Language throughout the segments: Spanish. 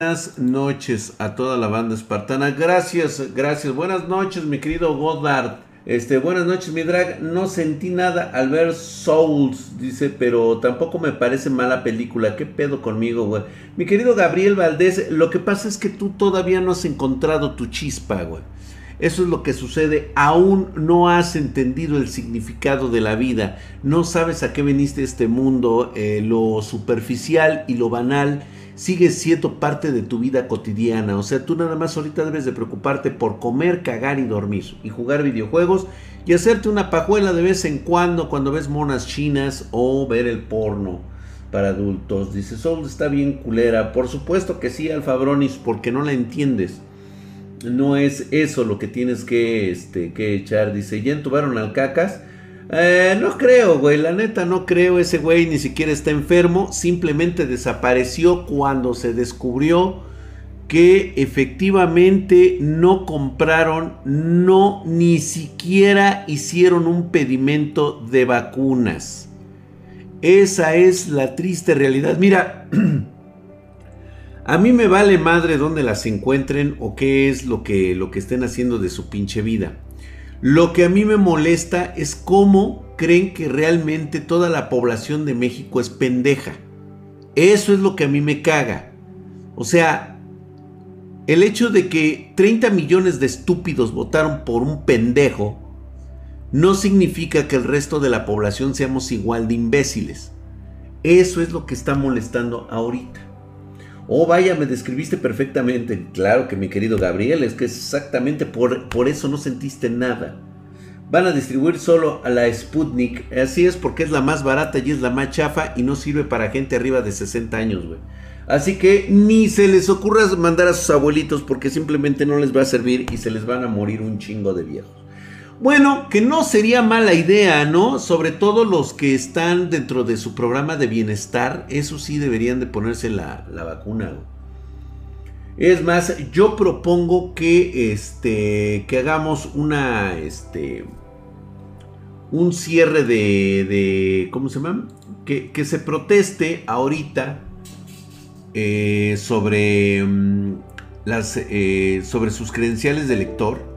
Buenas noches a toda la banda espartana. Gracias, gracias. Buenas noches, mi querido Godard. Este, buenas noches, mi drag. No sentí nada al ver Souls, dice, pero tampoco me parece mala película. ¿Qué pedo conmigo, güey? Mi querido Gabriel Valdés, lo que pasa es que tú todavía no has encontrado tu chispa, güey. Eso es lo que sucede. Aún no has entendido el significado de la vida. No sabes a qué veniste este mundo. Eh, lo superficial y lo banal sigue siendo parte de tu vida cotidiana. O sea, tú nada más ahorita debes de preocuparte por comer, cagar y dormir. Y jugar videojuegos y hacerte una pajuela de vez en cuando cuando ves monas chinas o ver el porno para adultos. Dice, Soul está bien culera. Por supuesto que sí, Alfa Bronis, porque no la entiendes. No es eso lo que tienes que, este, que echar. Dice, ya entubaron al cacas. Eh, no creo, güey. La neta, no creo. Ese güey ni siquiera está enfermo. Simplemente desapareció cuando se descubrió que efectivamente no compraron, no ni siquiera hicieron un pedimento de vacunas. Esa es la triste realidad. Mira, a mí me vale madre dónde las encuentren o qué es lo que, lo que estén haciendo de su pinche vida. Lo que a mí me molesta es cómo creen que realmente toda la población de México es pendeja. Eso es lo que a mí me caga. O sea, el hecho de que 30 millones de estúpidos votaron por un pendejo no significa que el resto de la población seamos igual de imbéciles. Eso es lo que está molestando ahorita. Oh, vaya, me describiste perfectamente. Claro que mi querido Gabriel, es que exactamente por, por eso no sentiste nada. Van a distribuir solo a la Sputnik. Así es porque es la más barata y es la más chafa y no sirve para gente arriba de 60 años, güey. Así que ni se les ocurra mandar a sus abuelitos porque simplemente no les va a servir y se les van a morir un chingo de viejos. Bueno, que no sería mala idea, ¿no? Sobre todo los que están dentro de su programa de bienestar, eso sí deberían de ponerse la, vacuna. Es más, yo propongo que, este, que hagamos una, este, un cierre de, de ¿cómo se llama? Que, se proteste ahorita eh, sobre, mm, las, eh, sobre sus credenciales de lector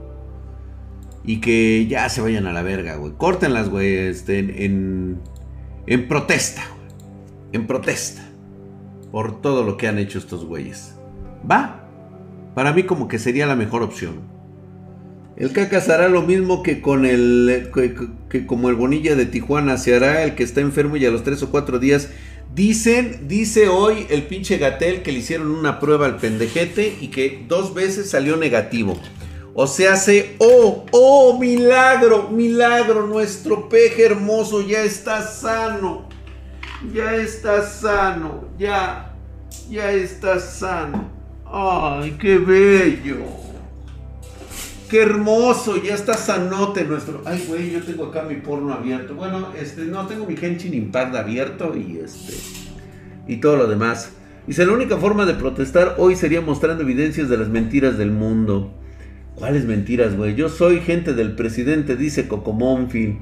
y que ya se vayan a la verga, güey. Córtenlas, güey, este, en, en protesta, güey. En protesta. Por todo lo que han hecho estos güeyes. ¿Va? Para mí como que sería la mejor opción. El Cacas hará lo mismo que con el. Que, como el Bonilla de Tijuana. Se hará el que está enfermo y a los 3 o 4 días. Dicen, dice hoy el pinche Gatel que le hicieron una prueba al pendejete y que dos veces salió negativo. O se, oh, oh, milagro, milagro, nuestro peje hermoso ya está sano. Ya está sano, ya, ya está sano. Ay, qué bello. Qué hermoso, ya está sanote nuestro. Ay, güey, yo tengo acá mi porno abierto. Bueno, este, no, tengo mi Henshin Impact abierto y este, y todo lo demás. Dice, la única forma de protestar hoy sería mostrando evidencias de las mentiras del mundo. ¿Cuáles mentiras, güey? Yo soy gente del presidente, dice Cocomonfil.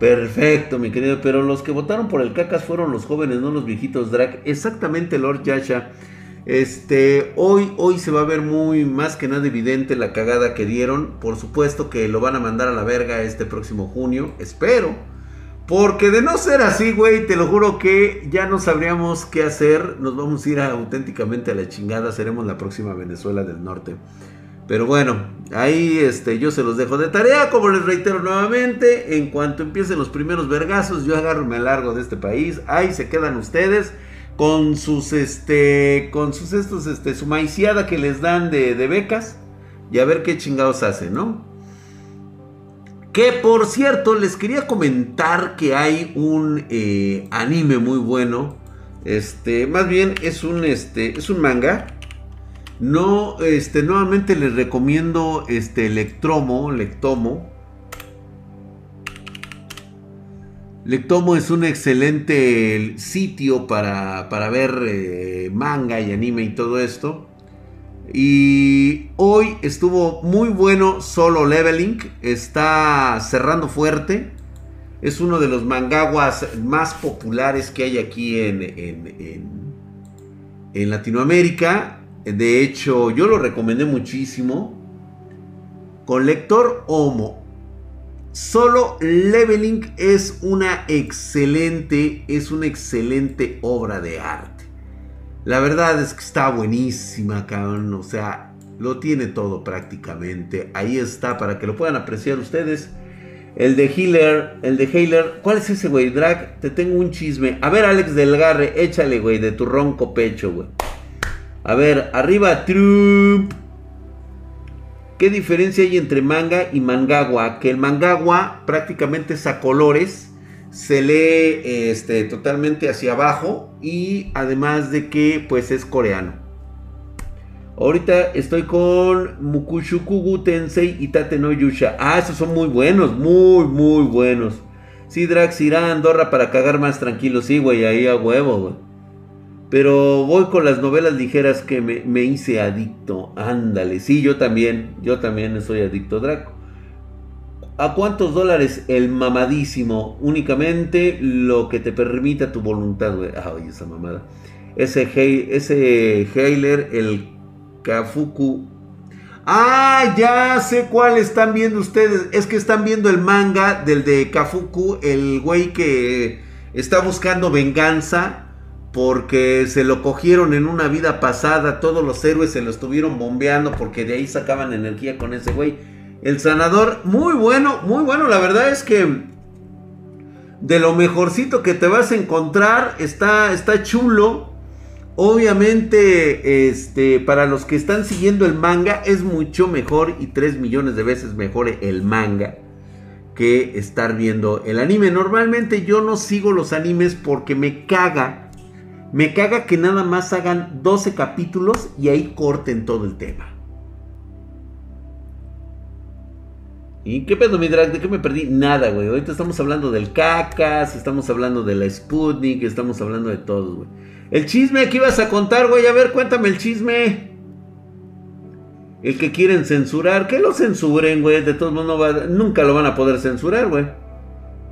Perfecto, mi querido. Pero los que votaron por el cacas fueron los jóvenes, no los viejitos drag. Exactamente, Lord Yasha. Este, hoy, hoy se va a ver muy más que nada evidente la cagada que dieron. Por supuesto que lo van a mandar a la verga este próximo junio. Espero. Porque de no ser así, güey, te lo juro que ya no sabríamos qué hacer. Nos vamos a ir auténticamente a la chingada. Seremos la próxima Venezuela del Norte. Pero bueno, ahí este, yo se los dejo de tarea, como les reitero nuevamente, en cuanto empiecen los primeros vergazos, yo agarro me largo de este país, ahí se quedan ustedes con sus, este, con sus estos, este, su maiciada que les dan de, becas y a ver qué chingados hacen, ¿no? Que por cierto, les quería comentar que hay un eh, anime muy bueno, este, más bien es un, este, es un manga, no, este, nuevamente les recomiendo este Lectromo, Lectomo. Lectomo es un excelente sitio para, ver eh, manga y anime y todo esto. Y hoy estuvo muy bueno Solo Leveling. Está cerrando fuerte. Es uno de los mangaguas más populares que hay aquí en, en, en Latinoamérica De hecho, yo lo recomendé muchísimo. Con lector Homo. Solo Leveling es una excelente, es una excelente obra de arte. La verdad es que está buenísima, cabrón. O sea, lo tiene todo prácticamente. Ahí está para que lo puedan apreciar ustedes. El de Healer, el de Healer. ¿Cuál es ese, güey? Drag, te tengo un chisme. A ver, Alex Delgarre, échale, güey, de tu ronco pecho, güey. A ver, arriba, Trump. ¿Qué diferencia hay entre manga y mangagua? Que el mangagua prácticamente es a colores. Se lee este, totalmente hacia abajo. Y además de que pues es coreano. Ahorita estoy con Mukushukugu Tensei y Tate no Yusha. Ah, esos son muy buenos, muy, muy buenos. Sí, Drax irá a Andorra para cagar más tranquilo. Sí, güey, ahí a huevo, güey. Pero voy con las novelas ligeras que me, hice adicto. Ándale, sí, yo también. Yo también soy adicto, Draco. ¿A cuántos dólares el mamadísimo? Únicamente lo que te permita tu voluntad, güey. Ah, esa mamada. Ese, ese Heiler, el Kafuku. Ah, ya sé cuál están viendo ustedes. Es que están viendo el manga del de Kafuku, el güey que está buscando venganza porque se lo cogieron en una vida pasada. Todos los héroes se lo estuvieron bombeando porque de ahí sacaban energía con ese güey. El sanador, muy bueno, muy bueno. La verdad es que de lo mejorcito que te vas a encontrar, está, está chulo. Obviamente, este, para los que están siguiendo el manga, es mucho mejor y 3 millones de veces mejor el manga que estar viendo el anime. Normalmente yo no sigo los animes porque me caga. Me caga que nada más hagan 12 capítulos y ahí corten todo el tema. ¿Y qué pedo, mi drag? ¿De qué me perdí? Nada, güey. Ahorita estamos hablando del cacas, estamos hablando de la Sputnik, estamos hablando de todo, güey. El chisme que ibas a contar, güey. A ver, cuéntame el chisme. El que quieren censurar, que lo censuren, güey. De todos modos, nunca lo van a poder censurar, güey.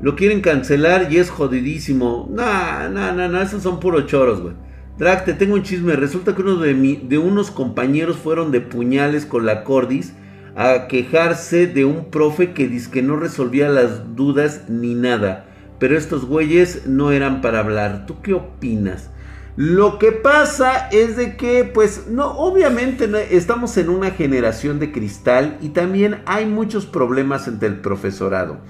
Lo quieren cancelar y es jodidísimo. Nah, nah, nah, nah. Esos son puros choros, güey. Drag, te tengo un chisme. Resulta que uno de, mi, de unos compañeros fueron de puñales con la Cordis a quejarse de un profe que dice que no resolvía las dudas ni nada. Pero estos güeyes no eran para hablar. ¿Tú qué opinas? Lo que pasa es de que, pues, no, obviamente estamos en una generación de cristal y también hay muchos problemas entre el profesorado.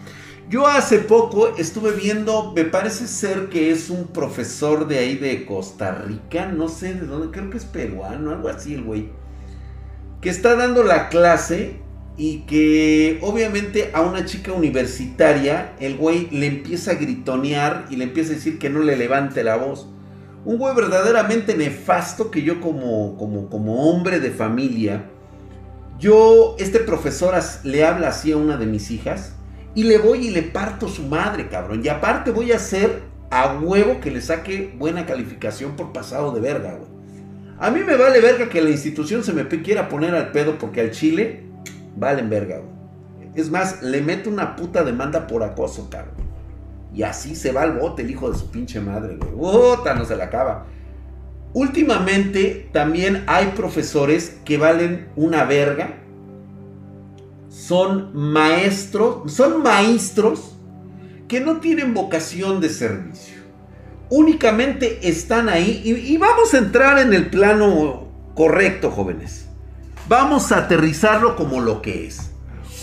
Yo hace poco estuve viendo, me parece ser que es un profesor de ahí de Costa Rica, no sé de dónde, creo que es peruano, algo así el güey, que está dando la clase y que obviamente a una chica universitaria el güey le empieza a gritonear y le empieza a decir que no le levante la voz. Un güey verdaderamente nefasto que yo como, como, como hombre de familia, yo, este profesor le habla así a una de mis hijas y le voy y le parto su madre, cabrón. Y aparte voy a hacer a huevo que le saque buena calificación por pasado de verga, güey. A mí me vale verga que la institución se me quiera poner al pedo porque al chile valen verga, güey. Es más, le meto una puta demanda por acoso, cabrón. Y así se va al bote el hijo de su pinche madre, güey. ¡Ota! No se la acaba. Últimamente también hay profesores que valen una verga. Son maestros, son maestros que no tienen vocación de servicio. Únicamente están ahí y, y vamos a entrar en el plano correcto, jóvenes. Vamos a aterrizarlo como lo que es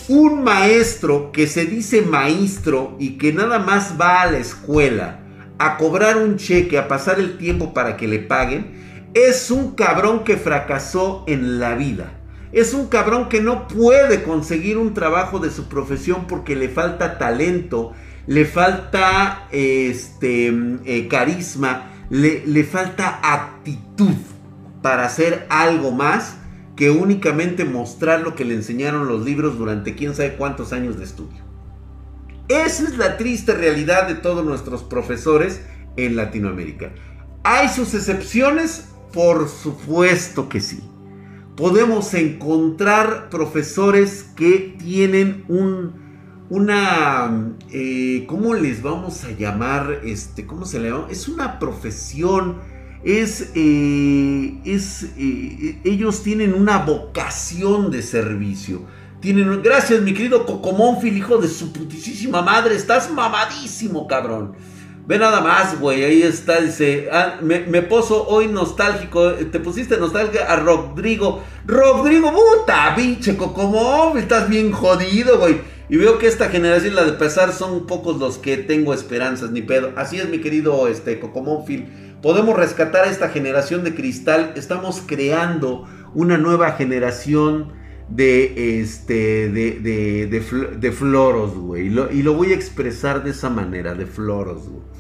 un maestro que se dice maestro y que nada más va a la escuela a cobrar un cheque, a pasar el tiempo para que le paguen, es un cabrón que fracasó en la vida. Es un cabrón que no puede conseguir un trabajo de su profesión porque le falta talento, le falta este, eh, carisma, le, le falta actitud para hacer algo más que únicamente mostrar lo que le enseñaron los libros durante quién sabe cuántos años de estudio. Esa es la triste realidad de todos nuestros profesores en Latinoamérica. ¿Hay sus excepciones? Por supuesto que sí. Podemos encontrar profesores que tienen un, una, eh, ¿cómo les vamos a llamar? Este, ¿Cómo se le llama? Es una profesión es, eh, es eh, ellos tienen una vocación de servicio. Tienen, gracias mi querido Cocomónfil, hijo de su putísima madre, estás mamadísimo, cabrón. Ve nada más, güey, ahí está, dice, ah, me, me poso hoy nostálgico, te pusiste nostálgico a Rodrigo. Rodrigo, puta, pinche Cocomónfil, estás bien jodido, güey. Y veo que esta generación, la de pesar, son pocos los que tengo esperanzas, ni pedo. Así es, mi querido este, Cocomónfil. Podemos rescatar a esta generación de cristal. Estamos creando una nueva generación de, este, de, de, de, floros, güey. Y lo, y lo, voy a expresar de esa manera, de floros, güey.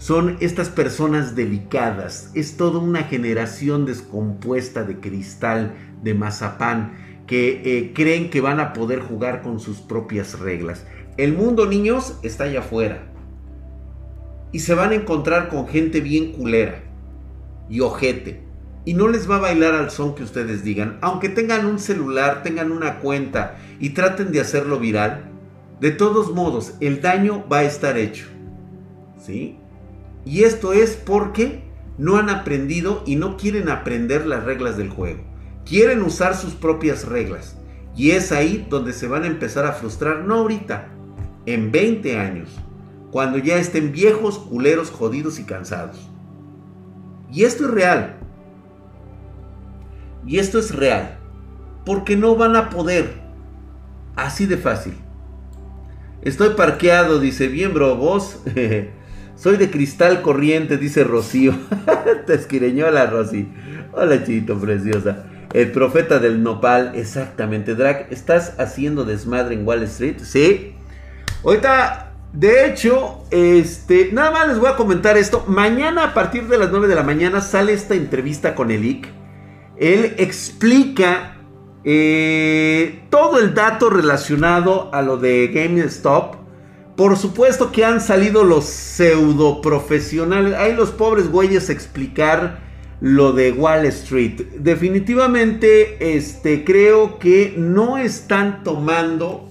Son estas personas delicadas. Es toda una generación descompuesta de cristal, de mazapán que eh, creen que van a poder jugar con sus propias reglas. El mundo, niños, está allá afuera. Y se van a encontrar con gente bien culera y ojete. Y no les va a bailar al son que ustedes digan. Aunque tengan un celular, tengan una cuenta y traten de hacerlo viral. De todos modos, el daño va a estar hecho. ¿Sí? Y esto es porque no han aprendido y no quieren aprender las reglas del juego quieren usar sus propias reglas. Y es ahí donde se van a empezar a frustrar, no ahorita, en 20 años, cuando ya estén viejos, culeros, jodidos y cansados. Y esto es real. Y esto es real. Porque no van a poder. Así de fácil. Estoy parqueado, dice, bien bro, vos. Soy de cristal corriente, dice Rocío. Te esquireñó la Rosy. Hola, chito preciosa. El profeta del nopal, exactamente. Drag, ¿estás haciendo desmadre en Wall Street? Sí. Ahorita, de hecho, este, nada más les voy a comentar esto. Mañana a partir de las 9 de la mañana sale esta entrevista con Elic. Él explica eh, todo el dato relacionado a lo de GameStop. Por supuesto que han salido los pseudo profesionales. Hay los pobres güeyes explicar lo de Wall Street. Definitivamente, este, creo que no están tomando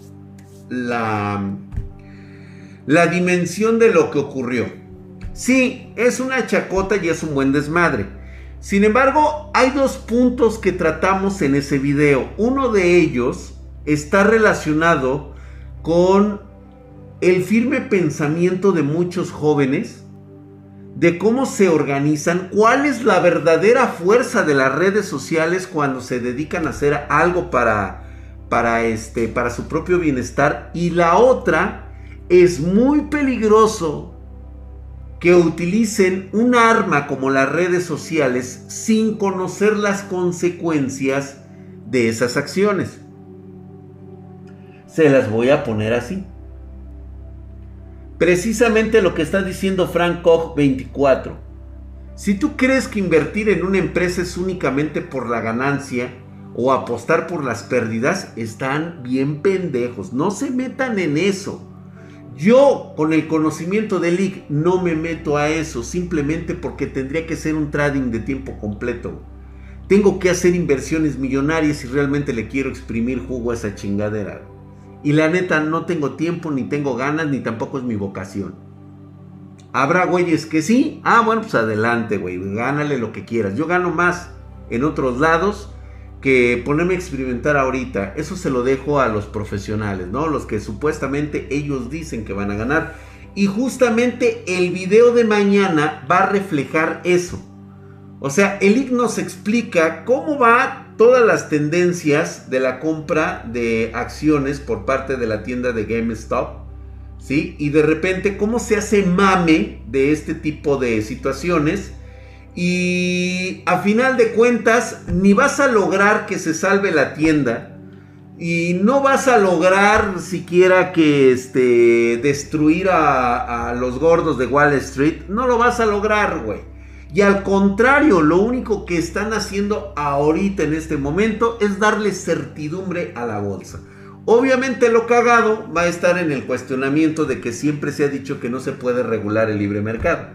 la, la dimensión de lo que ocurrió. Sí, es una chacota y es un buen desmadre. Sin embargo, hay dos puntos que tratamos en ese video. Uno de ellos está relacionado con el firme pensamiento de muchos jóvenes de cómo se organizan, cuál es la verdadera fuerza de las redes sociales cuando se dedican a hacer algo para, para, este, para su propio bienestar. Y la otra, es muy peligroso que utilicen un arma como las redes sociales sin conocer las consecuencias de esas acciones. Se las voy a poner así. Precisamente lo que está diciendo Frank Koch 24. Si tú crees que invertir en una empresa es únicamente por la ganancia o apostar por las pérdidas, están bien pendejos. No se metan en eso. Yo, con el conocimiento de League, no me meto a eso simplemente porque tendría que ser un trading de tiempo completo. Tengo que hacer inversiones millonarias y realmente le quiero exprimir jugo a esa chingadera. Y la neta, no tengo tiempo, ni tengo ganas, ni tampoco es mi vocación. Habrá güeyes que sí. Ah, bueno, pues adelante, güey. Gánale lo que quieras. Yo gano más en otros lados que ponerme a experimentar ahorita. Eso se lo dejo a los profesionales, ¿no? Los que supuestamente ellos dicen que van a ganar. Y justamente el video de mañana va a reflejar eso. O sea, el nos explica cómo va todas las tendencias de la compra de acciones por parte de la tienda de GameStop. ¿Sí? Y de repente cómo se hace mame de este tipo de situaciones. Y a final de cuentas, ni vas a lograr que se salve la tienda. Y no vas a lograr siquiera que este, destruir a, a los gordos de Wall Street. No lo vas a lograr, güey. Y al contrario, lo único que están haciendo ahorita en este momento es darle certidumbre a la bolsa. Obviamente lo cagado va a estar en el cuestionamiento de que siempre se ha dicho que no se puede regular el libre mercado.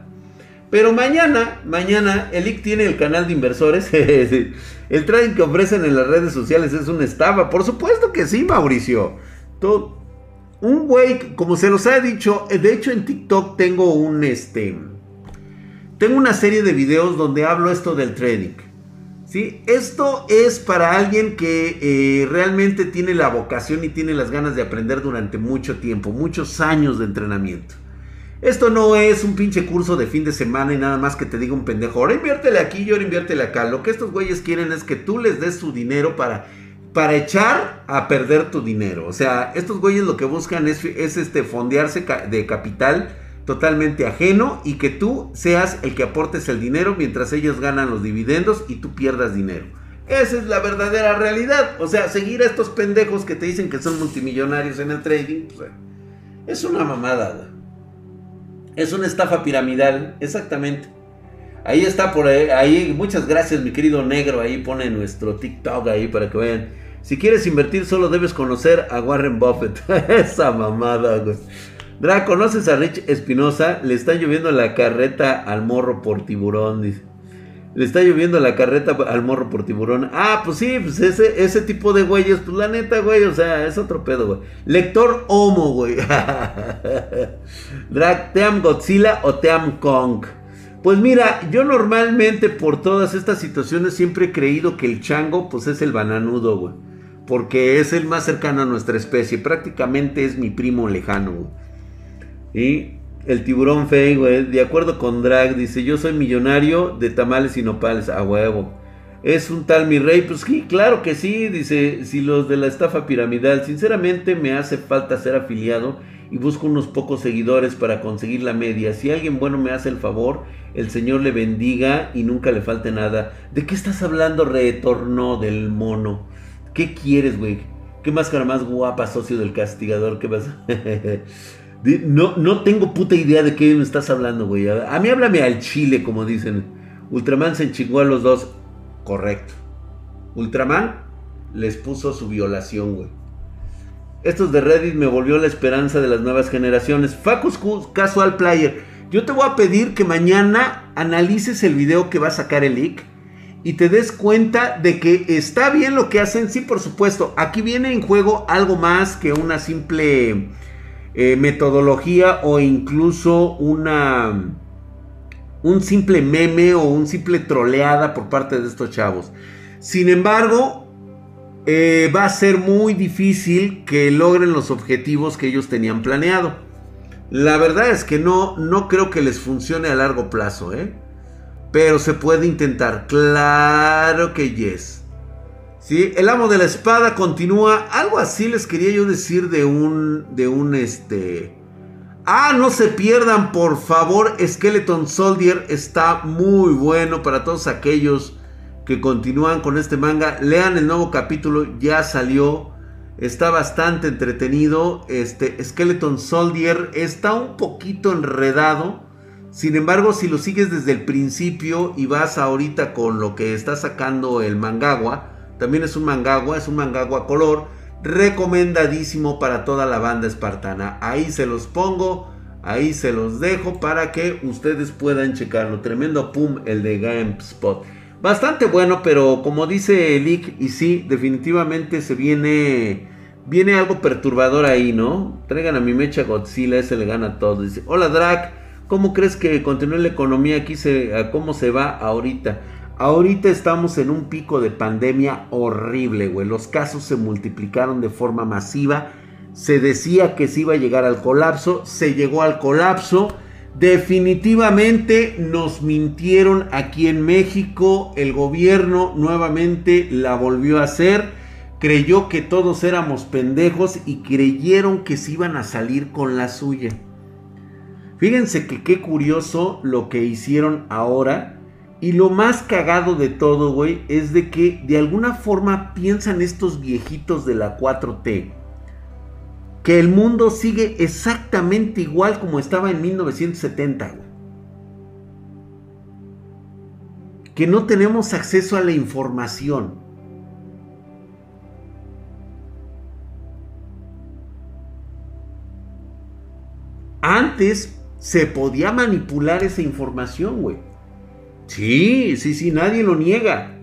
Pero mañana, mañana, el IC tiene el canal de inversores. el trading que ofrecen en las redes sociales es una estafa. Por supuesto que sí, Mauricio. Un güey, como se los ha dicho, de hecho en TikTok tengo un este tengo una serie de videos donde hablo esto del trading. ¿sí? Esto es para alguien que eh, realmente tiene la vocación y tiene las ganas de aprender durante mucho tiempo, muchos años de entrenamiento. Esto no es un pinche curso de fin de semana y nada más que te diga un pendejo, ahora inviértele aquí y ahora inviértele acá. Lo que estos güeyes quieren es que tú les des su dinero para, para echar a perder tu dinero. O sea, estos güeyes lo que buscan es, es este, fondearse de capital totalmente ajeno y que tú seas el que aportes el dinero mientras ellos ganan los dividendos y tú pierdas dinero. Esa es la verdadera realidad. O sea, seguir a estos pendejos que te dicen que son multimillonarios en el trading, pues, es una mamada. Es una estafa piramidal, exactamente. Ahí está por ahí, Muchas gracias, mi querido negro. Ahí pone nuestro TikTok ahí para que vean. Si quieres invertir, solo debes conocer a Warren Buffett. Esa mamada, güey. Dra, ¿conoces a Rich Espinosa? Le está lloviendo la carreta al morro por tiburón, dice. Le está lloviendo la carreta al morro por tiburón. Ah, pues sí, pues ese, tipo de güeyes, pues la neta, güey, o sea, es otro pedo, güey. Lector Homo, güey. Drag, ¿te am Godzilla o te am Kong? Pues mira, yo normalmente por todas estas situaciones siempre he creído que el chango, pues es el bananudo, güey. Porque es el más cercano a nuestra especie. Prácticamente es mi primo lejano, güey. Y el tiburón fey, güey, de acuerdo con Drag, dice, yo soy millonario de tamales y nopales, a huevo. Es un tal mi rey, pues sí, claro que sí, dice, si los de la estafa piramidal, sinceramente me hace falta ser afiliado y busco unos pocos seguidores para conseguir la media. Si alguien bueno me hace el favor, el Señor le bendiga y nunca le falte nada. ¿De qué estás hablando, retorno del mono? ¿Qué quieres, güey? ¿Qué máscara más guapa, socio del castigador? ¿Qué pasa? No, no tengo puta idea de qué me estás hablando, güey. A mí háblame al chile, como dicen. Ultraman se enchingó a los dos. Correcto. Ultraman les puso su violación, güey. Estos de Reddit me volvió la esperanza de las nuevas generaciones. Facus Casual Player. Yo te voy a pedir que mañana analices el video que va a sacar el leak y te des cuenta de que está bien lo que hacen. Sí, por supuesto. Aquí viene en juego algo más que una simple eh, metodología o incluso una un simple meme o un simple troleada por parte de estos chavos. Sin embargo, eh, va a ser muy difícil que logren los objetivos que ellos tenían planeado. La verdad es que no, no creo que les funcione a largo plazo, ¿eh? Pero se puede intentar. Claro que yes. ¿Sí? El amo de la espada continúa. Algo así les quería yo decir de un. De un este. Ah, no se pierdan, por favor. Skeleton Soldier está muy bueno para todos aquellos que continúan con este manga. Lean el nuevo capítulo, ya salió. Está bastante entretenido. Este Skeleton Soldier está un poquito enredado. Sin embargo, si lo sigues desde el principio y vas ahorita con lo que está sacando el Mangawa también es un mangagua, es un mangagua color. Recomendadísimo para toda la banda espartana. Ahí se los pongo, ahí se los dejo para que ustedes puedan checarlo. Tremendo pum el de GameSpot. Bastante bueno, pero como dice Lick, y sí, definitivamente se viene. Viene algo perturbador ahí, ¿no? Traigan a mi mecha Godzilla, ese le gana todo. Dice: Hola Drac, ¿cómo crees que continúe la economía aquí? ¿Cómo se va ahorita? Ahorita estamos en un pico de pandemia horrible, güey. Los casos se multiplicaron de forma masiva. Se decía que se iba a llegar al colapso. Se llegó al colapso. Definitivamente nos mintieron aquí en México. El gobierno nuevamente la volvió a hacer. Creyó que todos éramos pendejos y creyeron que se iban a salir con la suya. Fíjense que qué curioso lo que hicieron ahora y lo más cagado de todo, güey, es de que de alguna forma piensan estos viejitos de la 4T que el mundo sigue exactamente igual como estaba en 1970, güey. Que no tenemos acceso a la información. Antes se podía manipular esa información, güey. Sí, sí, sí, nadie lo niega.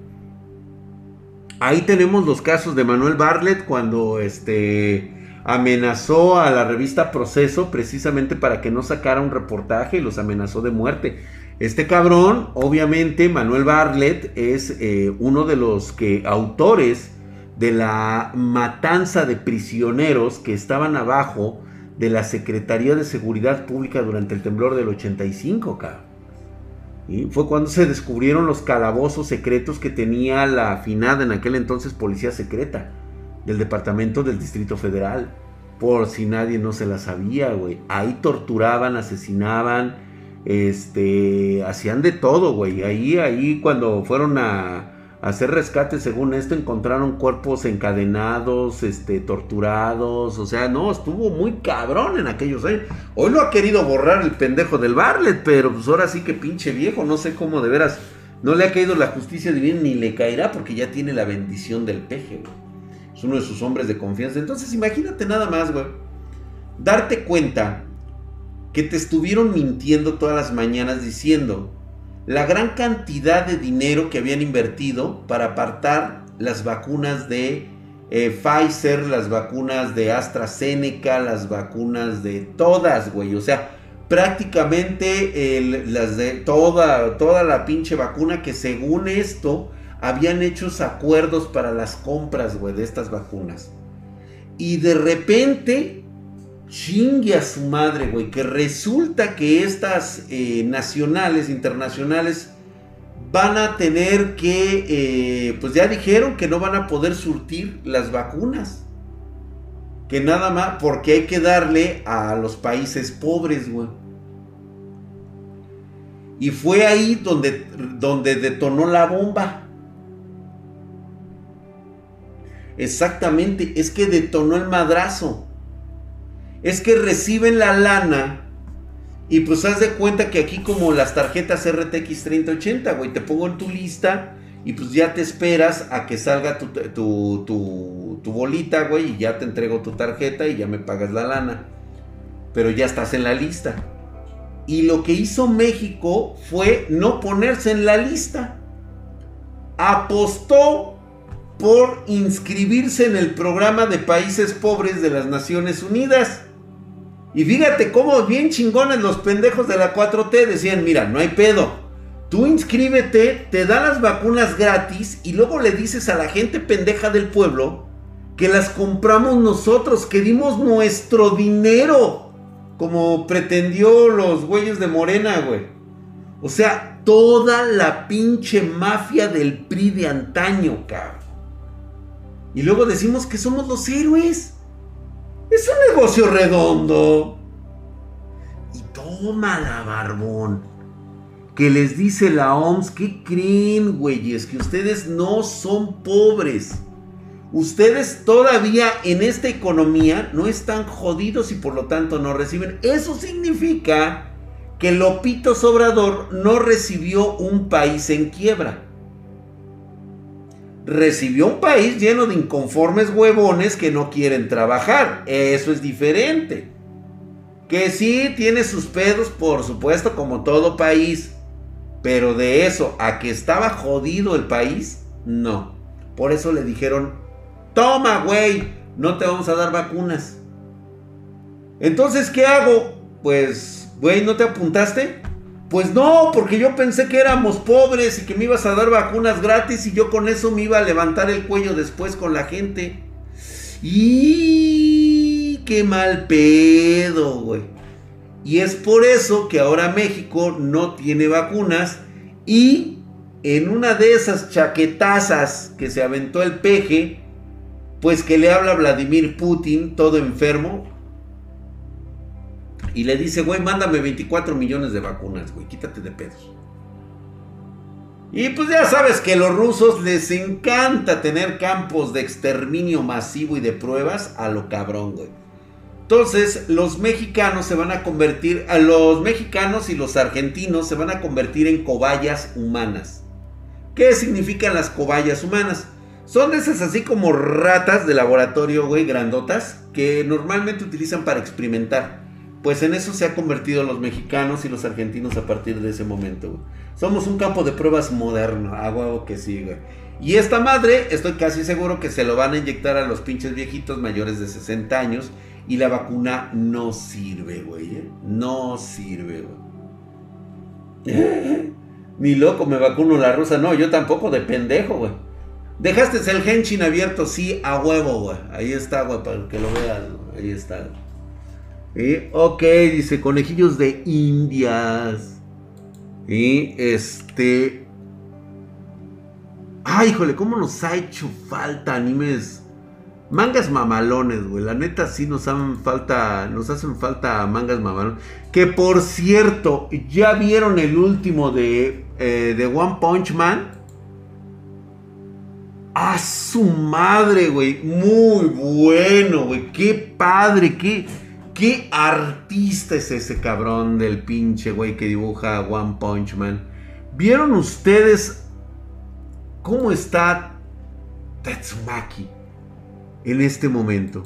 Ahí tenemos los casos de Manuel Bartlett cuando este amenazó a la revista Proceso precisamente para que no sacara un reportaje y los amenazó de muerte. Este cabrón, obviamente, Manuel Bartlett es eh, uno de los que, autores de la matanza de prisioneros que estaban abajo de la Secretaría de Seguridad Pública durante el temblor del 85, cabrón. Y fue cuando se descubrieron los calabozos secretos que tenía la afinada en aquel entonces policía secreta del Departamento del Distrito Federal. Por si nadie no se la sabía, güey. Ahí torturaban, asesinaban, este, hacían de todo, güey. Ahí, ahí cuando fueron a, hacer rescate, según esto, encontraron cuerpos encadenados, este, torturados. O sea, no, estuvo muy cabrón en aquellos años. Hoy lo ha querido borrar el pendejo del Barlet, pero pues ahora sí que pinche viejo, no sé cómo de veras. No le ha caído la justicia divina ni le caerá porque ya tiene la bendición del peje, güey. Es uno de sus hombres de confianza. Entonces, imagínate nada más, güey. Darte cuenta que te estuvieron mintiendo todas las mañanas diciendo la gran cantidad de dinero que habían invertido para apartar las vacunas de eh, Pfizer, las vacunas de AstraZeneca, las vacunas de todas, güey. O sea, prácticamente las de toda, toda la pinche vacuna que según esto habían hecho acuerdos para las compras, güey, de estas vacunas. Y de repente chingue a su madre, güey, que resulta que estas eh, nacionales, internacionales, van a tener que, eh, pues ya dijeron que no van a poder surtir las vacunas. Que nada más, porque hay que darle a los países pobres, güey. Y fue ahí donde, donde detonó la bomba. Exactamente, es que detonó el madrazo es que reciben la lana y pues haz de cuenta que aquí como las tarjetas RTX 3080, güey, te pongo en tu lista y pues ya te esperas a que salga tu, tu, bolita, güey, y ya te entrego tu tarjeta y ya me pagas la lana. Pero ya estás en la lista. Y lo que hizo México fue no ponerse en la lista. Apostó por inscribirse en el programa de países pobres de las Naciones Unidas. Y fíjate cómo bien chingones los pendejos de la 4T decían, mira, no hay pedo. Tú inscríbete, te dan las vacunas gratis y luego le dices a la gente pendeja del pueblo que las compramos nosotros, que dimos nuestro dinero, como pretendió los güeyes de Morena, güey. O sea, toda la pinche mafia del PRI de antaño, cabrón. Y luego decimos que somos los héroes. Es un negocio redondo. Y toma la barbón. Que les dice la OMS, ¿qué creen, güeyes? Que ustedes no son pobres. Ustedes todavía en esta economía no están jodidos y por lo tanto no reciben. Eso significa que Lopito Sobrador no recibió un país en quiebra recibió un país lleno de inconformes huevones que no quieren trabajar. Eso es diferente. Que sí tiene sus pedos, por supuesto, como todo país. Pero de eso a que estaba jodido el país, no. Por eso le dijeron, toma, güey, no te vamos a dar vacunas. Entonces, ¿qué hago? Pues, güey, ¿no te apuntaste? Pues no, porque yo pensé que éramos pobres y que me ibas a dar vacunas gratis y yo con eso me iba a levantar el cuello después con la gente. Y qué mal pedo, güey. Y es por eso que ahora México no tiene vacunas y en una de esas chaquetazas que se aventó el peje, pues que le habla Vladimir Putin, todo enfermo, y le dice, güey, mándame 24 millones de vacunas, güey, quítate de pedos. Y pues ya sabes que a los rusos les encanta tener campos de exterminio masivo y de pruebas a lo cabrón, güey. Entonces, los mexicanos se van a convertir, a los mexicanos y los argentinos se van a convertir en cobayas humanas. ¿Qué significan las cobayas humanas? Son esas así como ratas de laboratorio, güey, grandotas, que normalmente utilizan para experimentar. Pues en eso se han convertido los mexicanos y los argentinos a partir de ese momento, Somos un campo de pruebas moderno, hago que sí, güey. Y esta madre, estoy casi seguro que se lo van a inyectar a los pinches viejitos mayores de 60 años. Y la vacuna no sirve, güey. ¿eh? No sirve, güey. Ni loco me vacuno la rusa. No, yo tampoco, de pendejo, güey. Dejaste el Henshin abierto, sí, a huevo, güey. Ahí está, güey, para que lo veas. Ahí está. ¿Y? Ok, dice conejillos de indias. Y este. Ay, híjole, ¿cómo nos ha hecho falta animes? Mangas mamalones, güey. La neta sí nos hacen falta. Nos hacen falta mangas mamalones. Que por cierto, ¿ya vieron el último de, eh, de One Punch Man? A su madre, güey. Muy bueno, güey. Qué padre, qué, qué artista es ese cabrón del pinche, güey, que dibuja One Punch Man. ¿Vieron ustedes cómo está Tatsumaki en este momento?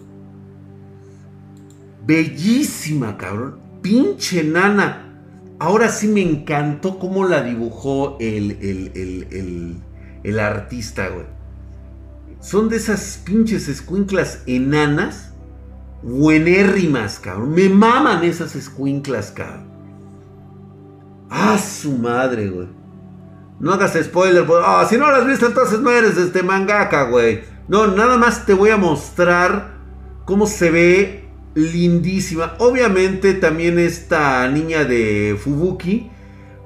Bellísima, cabrón. Pinche nana. Ahora sí me encantó cómo la dibujó el, el, el, el artista, güey son de esas pinches escuinclas enanas, buenérrimas, cabrón. Me maman esas escuinclas, cabrón. Ah, su madre, güey. No hagas spoiler, Ah, si no las viste, entonces no eres este mangaka, güey. No, nada más te voy a mostrar cómo se ve lindísima. Obviamente también esta niña de Fubuki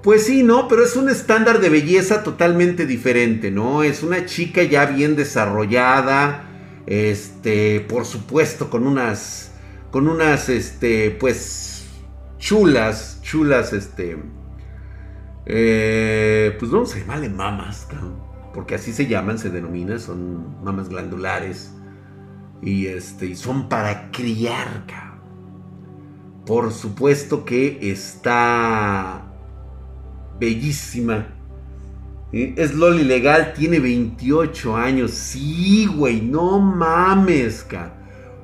pues sí, ¿no? Pero es un estándar de belleza totalmente diferente, ¿no? Es una chica ya bien desarrollada, este, por supuesto, con unas, con unas, este, pues, chulas, chulas, este, eh, pues vamos a llamarle mamas, porque así se llaman, se denominan, son mamas glandulares, y este, y son para criar, cabrón. Por supuesto que está bellísima. Es Loli legal, tiene 28 años. Sí, güey, no mames, ca.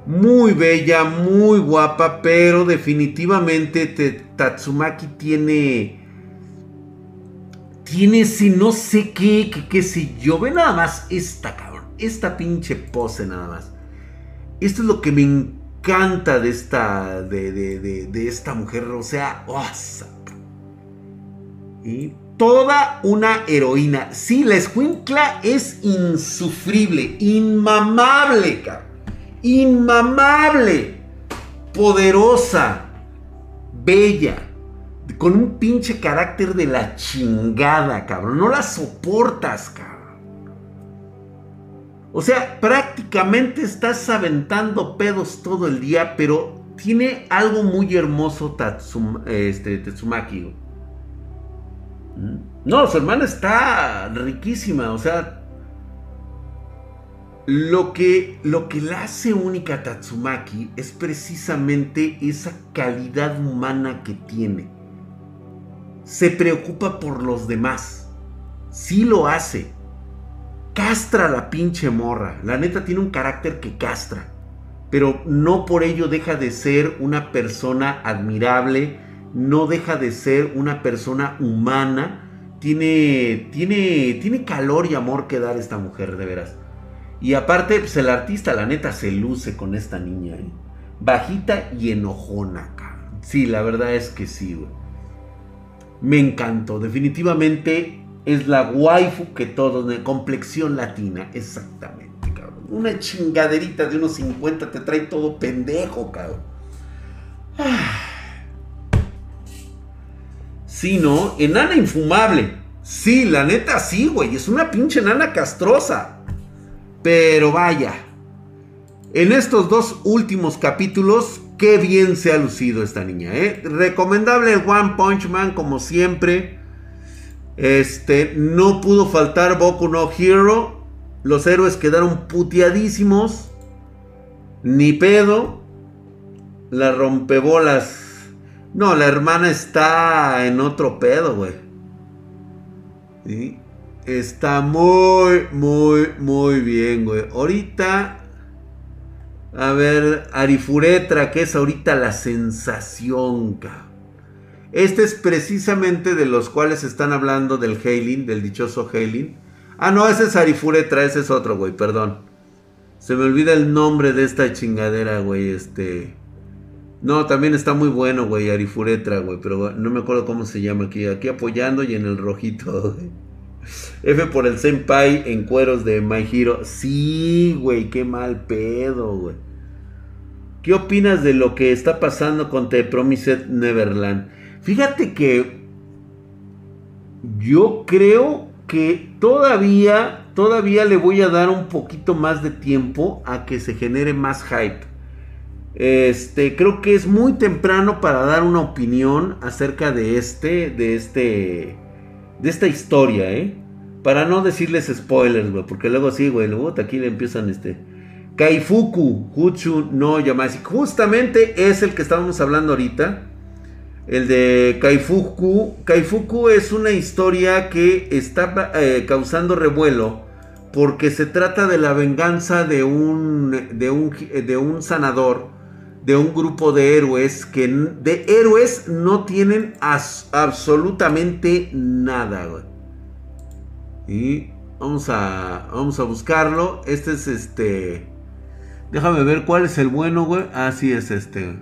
Muy bella, muy guapa, pero definitivamente Tatsumaki tiene. Tiene ese no sé qué, que qué sé yo. Ve nada más esta, cabrón. Esta pinche pose nada más. Esto es lo que me encanta de esta. de, de, esta mujer. O sea, oh, Toda una heroína. Sí, la escuincla es insufrible, inmamable, cabrón. Inmamable. Poderosa. Bella. Con un pinche carácter de la chingada, cabrón. No la soportas, cabrón. O sea, prácticamente estás aventando pedos todo el día, pero tiene algo muy hermoso este, Tatsumaki. No, su hermana está riquísima, o sea, lo que, lo que la hace única a Tatsumaki es precisamente esa calidad humana que tiene. Se preocupa por los demás. Sí lo hace. Castra la pinche morra. La neta tiene un carácter que castra. Pero no por ello deja de ser una persona admirable, no deja de ser una persona humana. Tiene, tiene, tiene calor y amor que dar esta mujer, de veras. Y aparte, pues el artista, la neta, se luce con esta niña. ¿eh? Bajita y enojona, cabrón. Sí, la verdad es que sí, güey. Me encantó. Definitivamente es la waifu que todos, de complexión latina. Exactamente, cabrón. Una chingaderita de unos 50 te trae todo pendejo, cabrón. Ah. Sí, ¿no? Enana infumable. Sí, la neta sí, güey. Es una pinche enana castrosa. Pero vaya. En estos dos últimos capítulos, qué bien se ha lucido esta niña, ¿eh? Recomendable One Punch Man, como siempre. Este, no pudo faltar Boku no Hero. Los héroes quedaron puteadísimos. Ni pedo. La rompebolas no, la hermana está en otro pedo, güey. Está muy, muy, muy bien, güey. Ahorita, a ver, Arifuretra, que es ahorita la sensación, cabrón. Este es precisamente de los cuales están hablando del Hailing, del dichoso Hailing. Ah, no, ese es Arifuretra, ese es otro, güey, perdón. Se me olvida el nombre de esta chingadera, güey, este... No, también está muy bueno, güey, Arifuretra, güey, pero no me acuerdo cómo se llama aquí. Aquí apoyando y en el rojito, güey. F por el Senpai en cueros de My Hero. Sí, güey, qué mal pedo, güey. ¿Qué opinas de lo que está pasando con The Promised Neverland? Fíjate que yo creo que todavía, todavía le voy a dar un poquito más de tiempo a que se genere más hype. Este, creo que es muy temprano para dar una opinión acerca de este, de este, de esta historia, ¿eh? Para no decirles spoilers, güey, porque luego sí, güey, luego aquí le empiezan este. Kaifuku, Huchu no Yamasi. Justamente es el que estábamos hablando ahorita. El de Kaifuku. Kaifuku es una historia que está eh, causando revuelo. Porque se trata de la venganza de un, de un, de un sanador. De un grupo de héroes. Que de héroes no tienen absolutamente nada. Y vamos a, vamos a buscarlo. Este es este. Déjame ver cuál es el bueno, güey. Así ah, es este.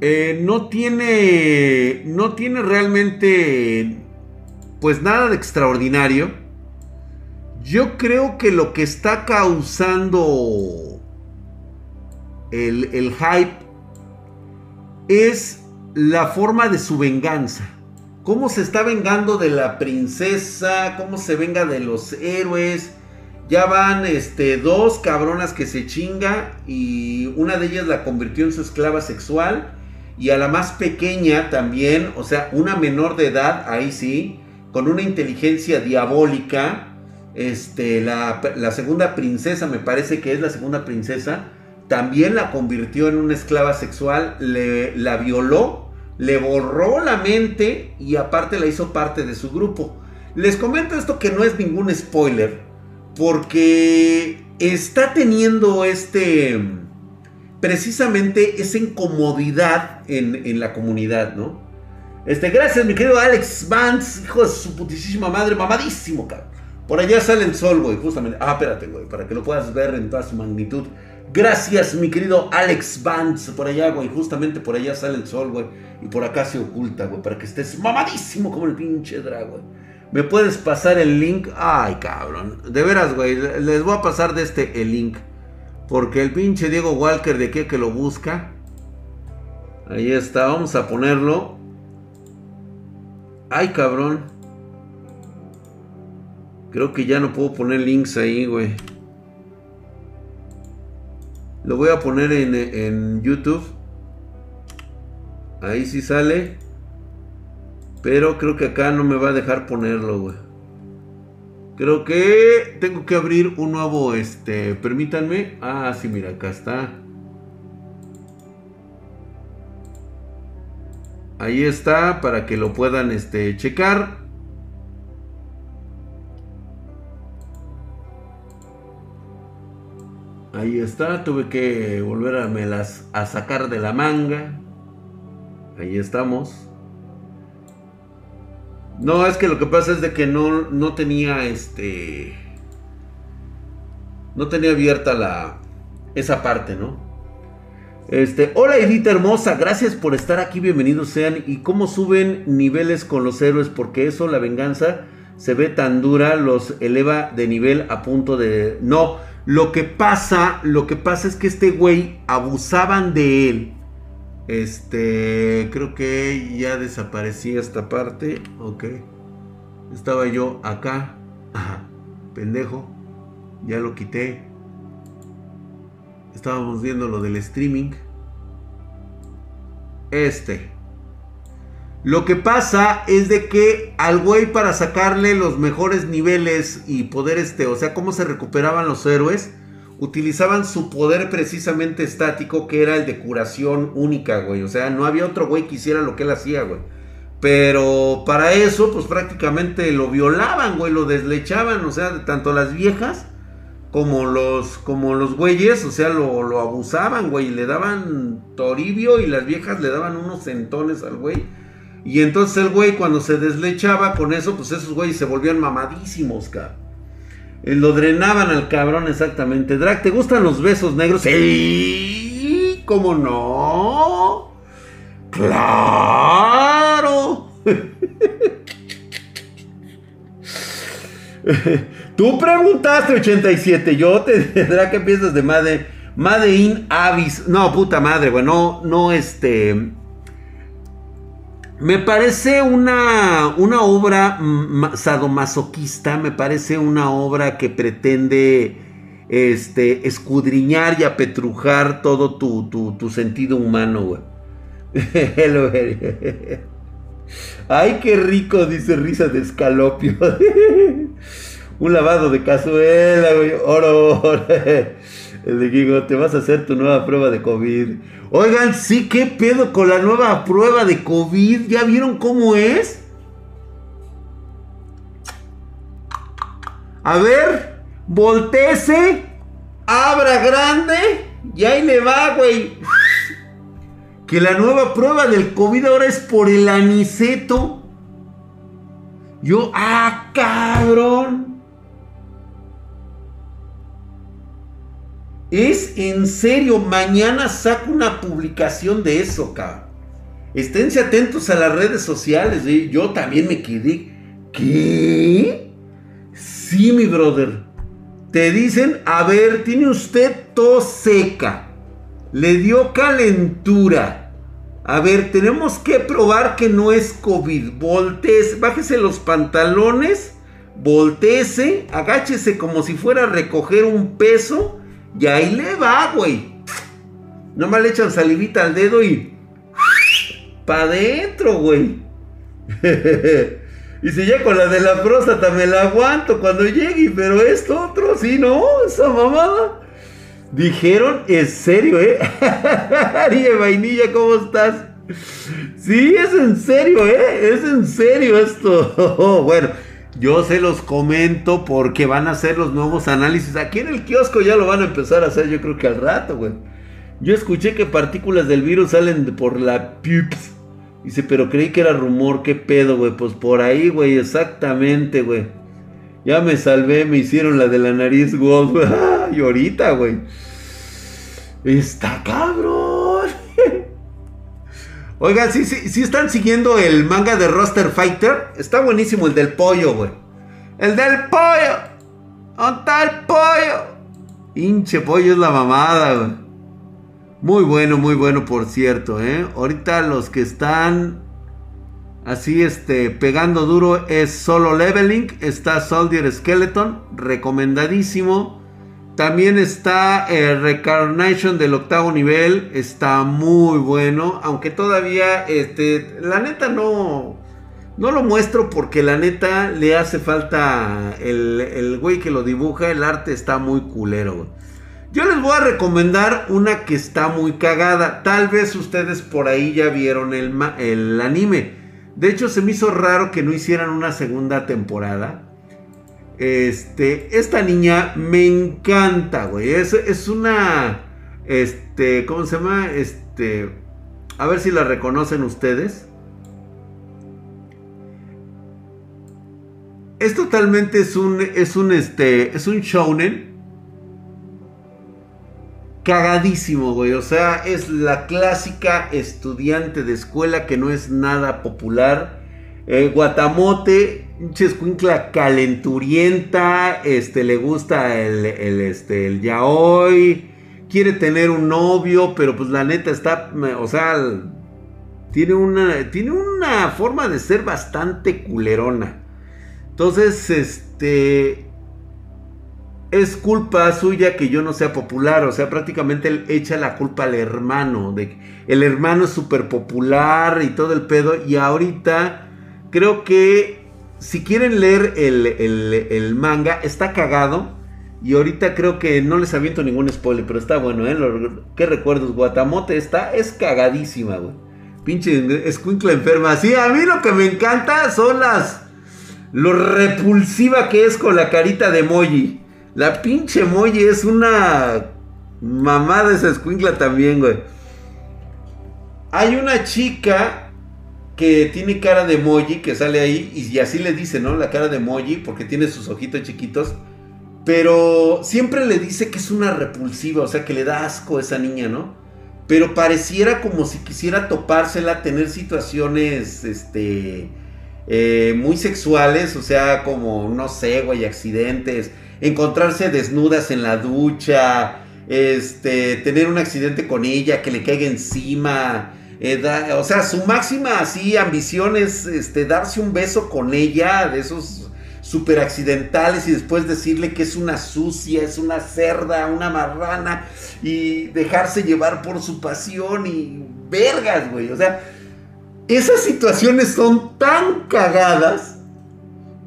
Eh, no tiene. No tiene realmente. Pues nada de extraordinario. Yo creo que lo que está causando el, el hype es la forma de su venganza. Cómo se está vengando de la princesa, cómo se venga de los héroes ya van este, dos cabronas que se chinga y una de ellas la convirtió en su esclava sexual. Y a la más pequeña también, o sea, una menor de edad, ahí sí, con una inteligencia diabólica. Este, la, segunda princesa, me parece que es la segunda princesa, también la convirtió en una esclava sexual, le, la violó, le borró la mente y aparte la hizo parte de su grupo. Les comento esto que no es ningún spoiler, porque está teniendo este, precisamente esa incomodidad en, la comunidad, ¿no? Este, gracias, mi querido Alex Vance, hijo de su putísima madre, mamadísimo, cabrón. Por allá sale el sol, güey, justamente. Ah, espérate, güey, para que lo puedas ver en toda su magnitud. Gracias, mi querido Alex Vance, por allá, güey, justamente por allá sale el sol, güey. Y por acá se oculta, güey, para que estés mamadísimo como el pinche dragón. ¿Me puedes pasar el link? Ay, cabrón. De veras, güey. Les voy a pasar de este el link. Porque el pinche Diego Walker de aquí que lo busca. Ahí está. Vamos a ponerlo. Ay, cabrón. Creo que ya no puedo poner links ahí, güey. Lo voy a poner en, en YouTube. Ahí sí sale. Pero creo que acá no me va a dejar ponerlo, güey. Creo que tengo que abrir un nuevo, este, permítanme. Ah, sí, mira, acá está. Ahí está, para que lo puedan, este, checar. Ahí está, tuve que volver a, me las, a sacar de la manga. Ahí estamos. No, es que lo que pasa es de que no, no tenía este. No tenía abierta la. esa parte, ¿no? Este, hola Edita hermosa, gracias por estar aquí, bienvenidos sean. ¿Y cómo suben niveles con los héroes? Porque eso, la venganza, se ve tan dura, los eleva de nivel a punto de... No, lo que pasa, lo que pasa es que este güey abusaban de él este, creo que ya desaparecí esta parte. Ok. Estaba yo acá. Ajá. Pendejo. Ya lo quité. Estábamos viendo lo del streaming. Este. Lo que pasa es de que al güey para sacarle los mejores niveles y poder este, o sea, cómo se recuperaban los héroes, utilizaban su poder precisamente estático, que era el de curación única, güey. O sea, no había otro güey que hiciera lo que él hacía, güey. Pero para eso, pues prácticamente lo violaban, güey, lo deslechaban, o sea, tanto las viejas como los, como los güeyes, o sea, lo, lo abusaban, güey, le daban toribio y las viejas le daban unos centones al güey. Y entonces el güey cuando se deslechaba con eso, pues esos güeyes se volvían mamadísimos, cabrón. Eh, lo drenaban al cabrón exactamente. Drag, ¿te gustan los besos negros? Sí, ¿cómo no? Claro. Tú preguntaste 87, yo te tendrá que piensas de Made, Made in Avis. No, puta madre, güey, no, no, este... Me parece una, una obra sadomasoquista, me parece una obra que pretende este, escudriñar y apetrujar todo tu, tu, tu sentido humano, güey. Ay, qué rico, dice risa de escalopio. Un lavado de cazuela, güey. Oro, oro. El de Gigo, te vas a hacer tu nueva prueba de COVID. Oigan, sí, ¿qué pedo con la nueva prueba de COVID? ¿Ya vieron cómo es? A ver, volteese, abra grande y ahí le va, güey. Que la nueva prueba del COVID ahora es por el aniceto. Yo, ah, cabrón. Es en serio, mañana saco una publicación de eso, cabrón. Esténse atentos a las redes sociales. Yo también me quedé. ¿Qué? Sí, mi brother. Te dicen, a ver, tiene usted tos seca. Le dio calentura. A ver, tenemos que probar que no es COVID. Voltese, bájese los pantalones, volteese, agáchese como si fuera a recoger un peso y ahí le va, güey. Nomás le echan salivita al dedo y. Pa' adentro, güey. y si ya con la de la próstata me la aguanto cuando llegue, pero esto otro, sí, no, esa mamada. Dijeron, en serio, ¿eh? Ariel Vainilla, ¿cómo estás? Sí, es en serio, ¿eh? Es en serio esto. bueno. Yo se los comento porque van a hacer los nuevos análisis. Aquí en el kiosco ya lo van a empezar a hacer, yo creo que al rato, güey. Yo escuché que partículas del virus salen por la pips. Dice, pero creí que era rumor, qué pedo, güey. Pues por ahí, güey, exactamente, güey. Ya me salvé, me hicieron la de la nariz, güey. y ahorita, güey. Está cabrón. Oigan, sí, sí, sí están siguiendo el manga de Roster Fighter. Está buenísimo el del pollo, güey. El del pollo. ¿Dónde está el pollo? Hinche pollo es la mamada, güey. Muy bueno, muy bueno, por cierto, ¿eh? Ahorita los que están así, este, pegando duro es solo leveling. Está Soldier Skeleton, recomendadísimo. También está el Recarnation del octavo nivel. Está muy bueno. Aunque todavía, este, la neta no, no lo muestro porque la neta le hace falta el, el güey que lo dibuja. El arte está muy culero. Yo les voy a recomendar una que está muy cagada. Tal vez ustedes por ahí ya vieron el, el anime. De hecho, se me hizo raro que no hicieran una segunda temporada. Este, esta niña me encanta, güey. Es, es una, este, ¿cómo se llama? Este, a ver si la reconocen ustedes. Es totalmente, es un, es un, este, es un shounen. Cagadísimo, güey. O sea, es la clásica estudiante de escuela que no es nada popular. Eh, Guatamote escuincla calenturienta, este, le gusta el, el, este, el quiere tener un novio, pero pues la neta está, o sea, tiene una, tiene una forma de ser bastante culerona. Entonces, este, es culpa suya que yo no sea popular, o sea, prácticamente él echa la culpa al hermano, de el hermano es súper popular y todo el pedo, y ahorita creo que si quieren leer el, manga, está cagado. Y ahorita creo que no les aviento ningún spoiler, pero está bueno, ¿eh? ¿Qué recuerdos? Guatamote está, es cagadísima, güey. Pinche escuincla enferma. Sí, a mí lo que me encanta son las. Lo repulsiva que es con la carita de emoji. La pinche emoji es una. Mamada esa escuincla también, güey. Hay una chica que tiene cara de emoji que sale ahí y, así le dice, ¿no? La cara de emoji porque tiene sus ojitos chiquitos. Pero siempre le dice que es una repulsiva, o sea, que le da asco a esa niña, ¿no? Pero pareciera como si quisiera topársela, tener situaciones, este, eh, muy sexuales, o sea, como, no sé, güey, accidentes, encontrarse desnudas en la ducha, este, tener un accidente con ella, que le caiga encima, o sea, su máxima así ambición es este, darse un beso con ella, de esos super accidentales, y después decirle que es una sucia, es una cerda, una marrana, y dejarse llevar por su pasión y vergas, güey. O sea, esas situaciones son tan cagadas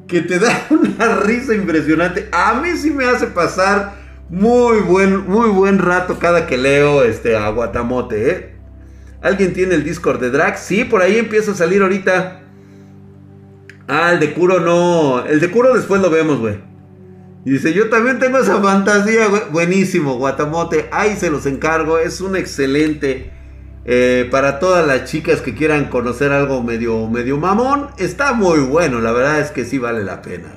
que te da una risa impresionante. A mí sí me hace pasar muy buen, muy buen rato cada que leo este, a Guatamote, ¿eh? ¿Alguien tiene el Discord de Drax? Sí, por ahí empieza a salir ahorita. Ah, el de Kuro no. El de Kuro después lo vemos, güey. Dice, yo también tengo esa fantasía, güey. Buenísimo, Guatamote. Ahí se los encargo. Es un excelente. Eh, para todas las chicas que quieran conocer algo medio, medio mamón. Está muy bueno. La verdad es que sí vale la pena.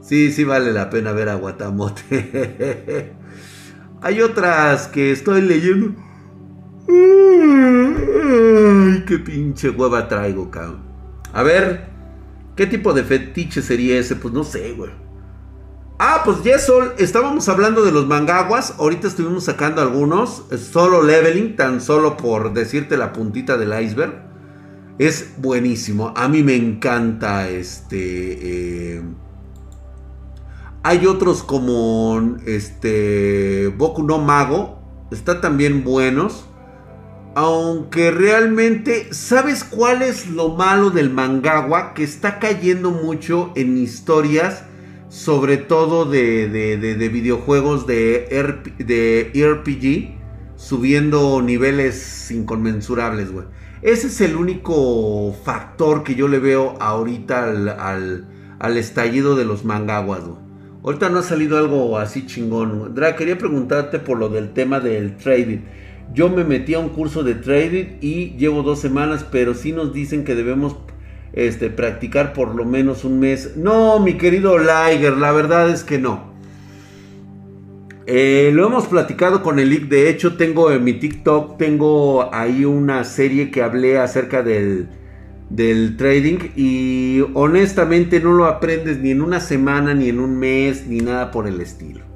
Sí, sí vale la pena ver a Guatamote. Hay otras que estoy leyendo. Ay, qué pinche hueva traigo, cabrón. A ver, ¿qué tipo de fetiche sería ese? Pues no sé, güey. Ah, pues Yesol, estábamos hablando de los mangaguas. Ahorita estuvimos sacando algunos. Solo leveling, tan solo por decirte la puntita del iceberg. Es buenísimo. A mí me encanta este. Eh, hay otros como este Boku no Mago. Está también buenos. Aunque realmente, ¿sabes cuál es lo malo del mangawa? Que está cayendo mucho en historias, sobre todo de, de, videojuegos de, de RPG, subiendo niveles inconmensurables, güey. Ese es el único factor que yo le veo ahorita al, al, estallido de los mangawas, güey. Ahorita no ha salido algo así chingón. Dra, quería preguntarte por lo del tema del trading. Yo me metí a un curso de trading y llevo dos semanas, pero sí nos dicen que debemos este, practicar por lo menos un mes. No, mi querido Liger, la verdad es que no. Eh, lo hemos platicado con el IC. De hecho, tengo en mi TikTok, tengo ahí una serie que hablé acerca del, del trading. Y honestamente no lo aprendes ni en una semana, ni en un mes, ni nada por el estilo.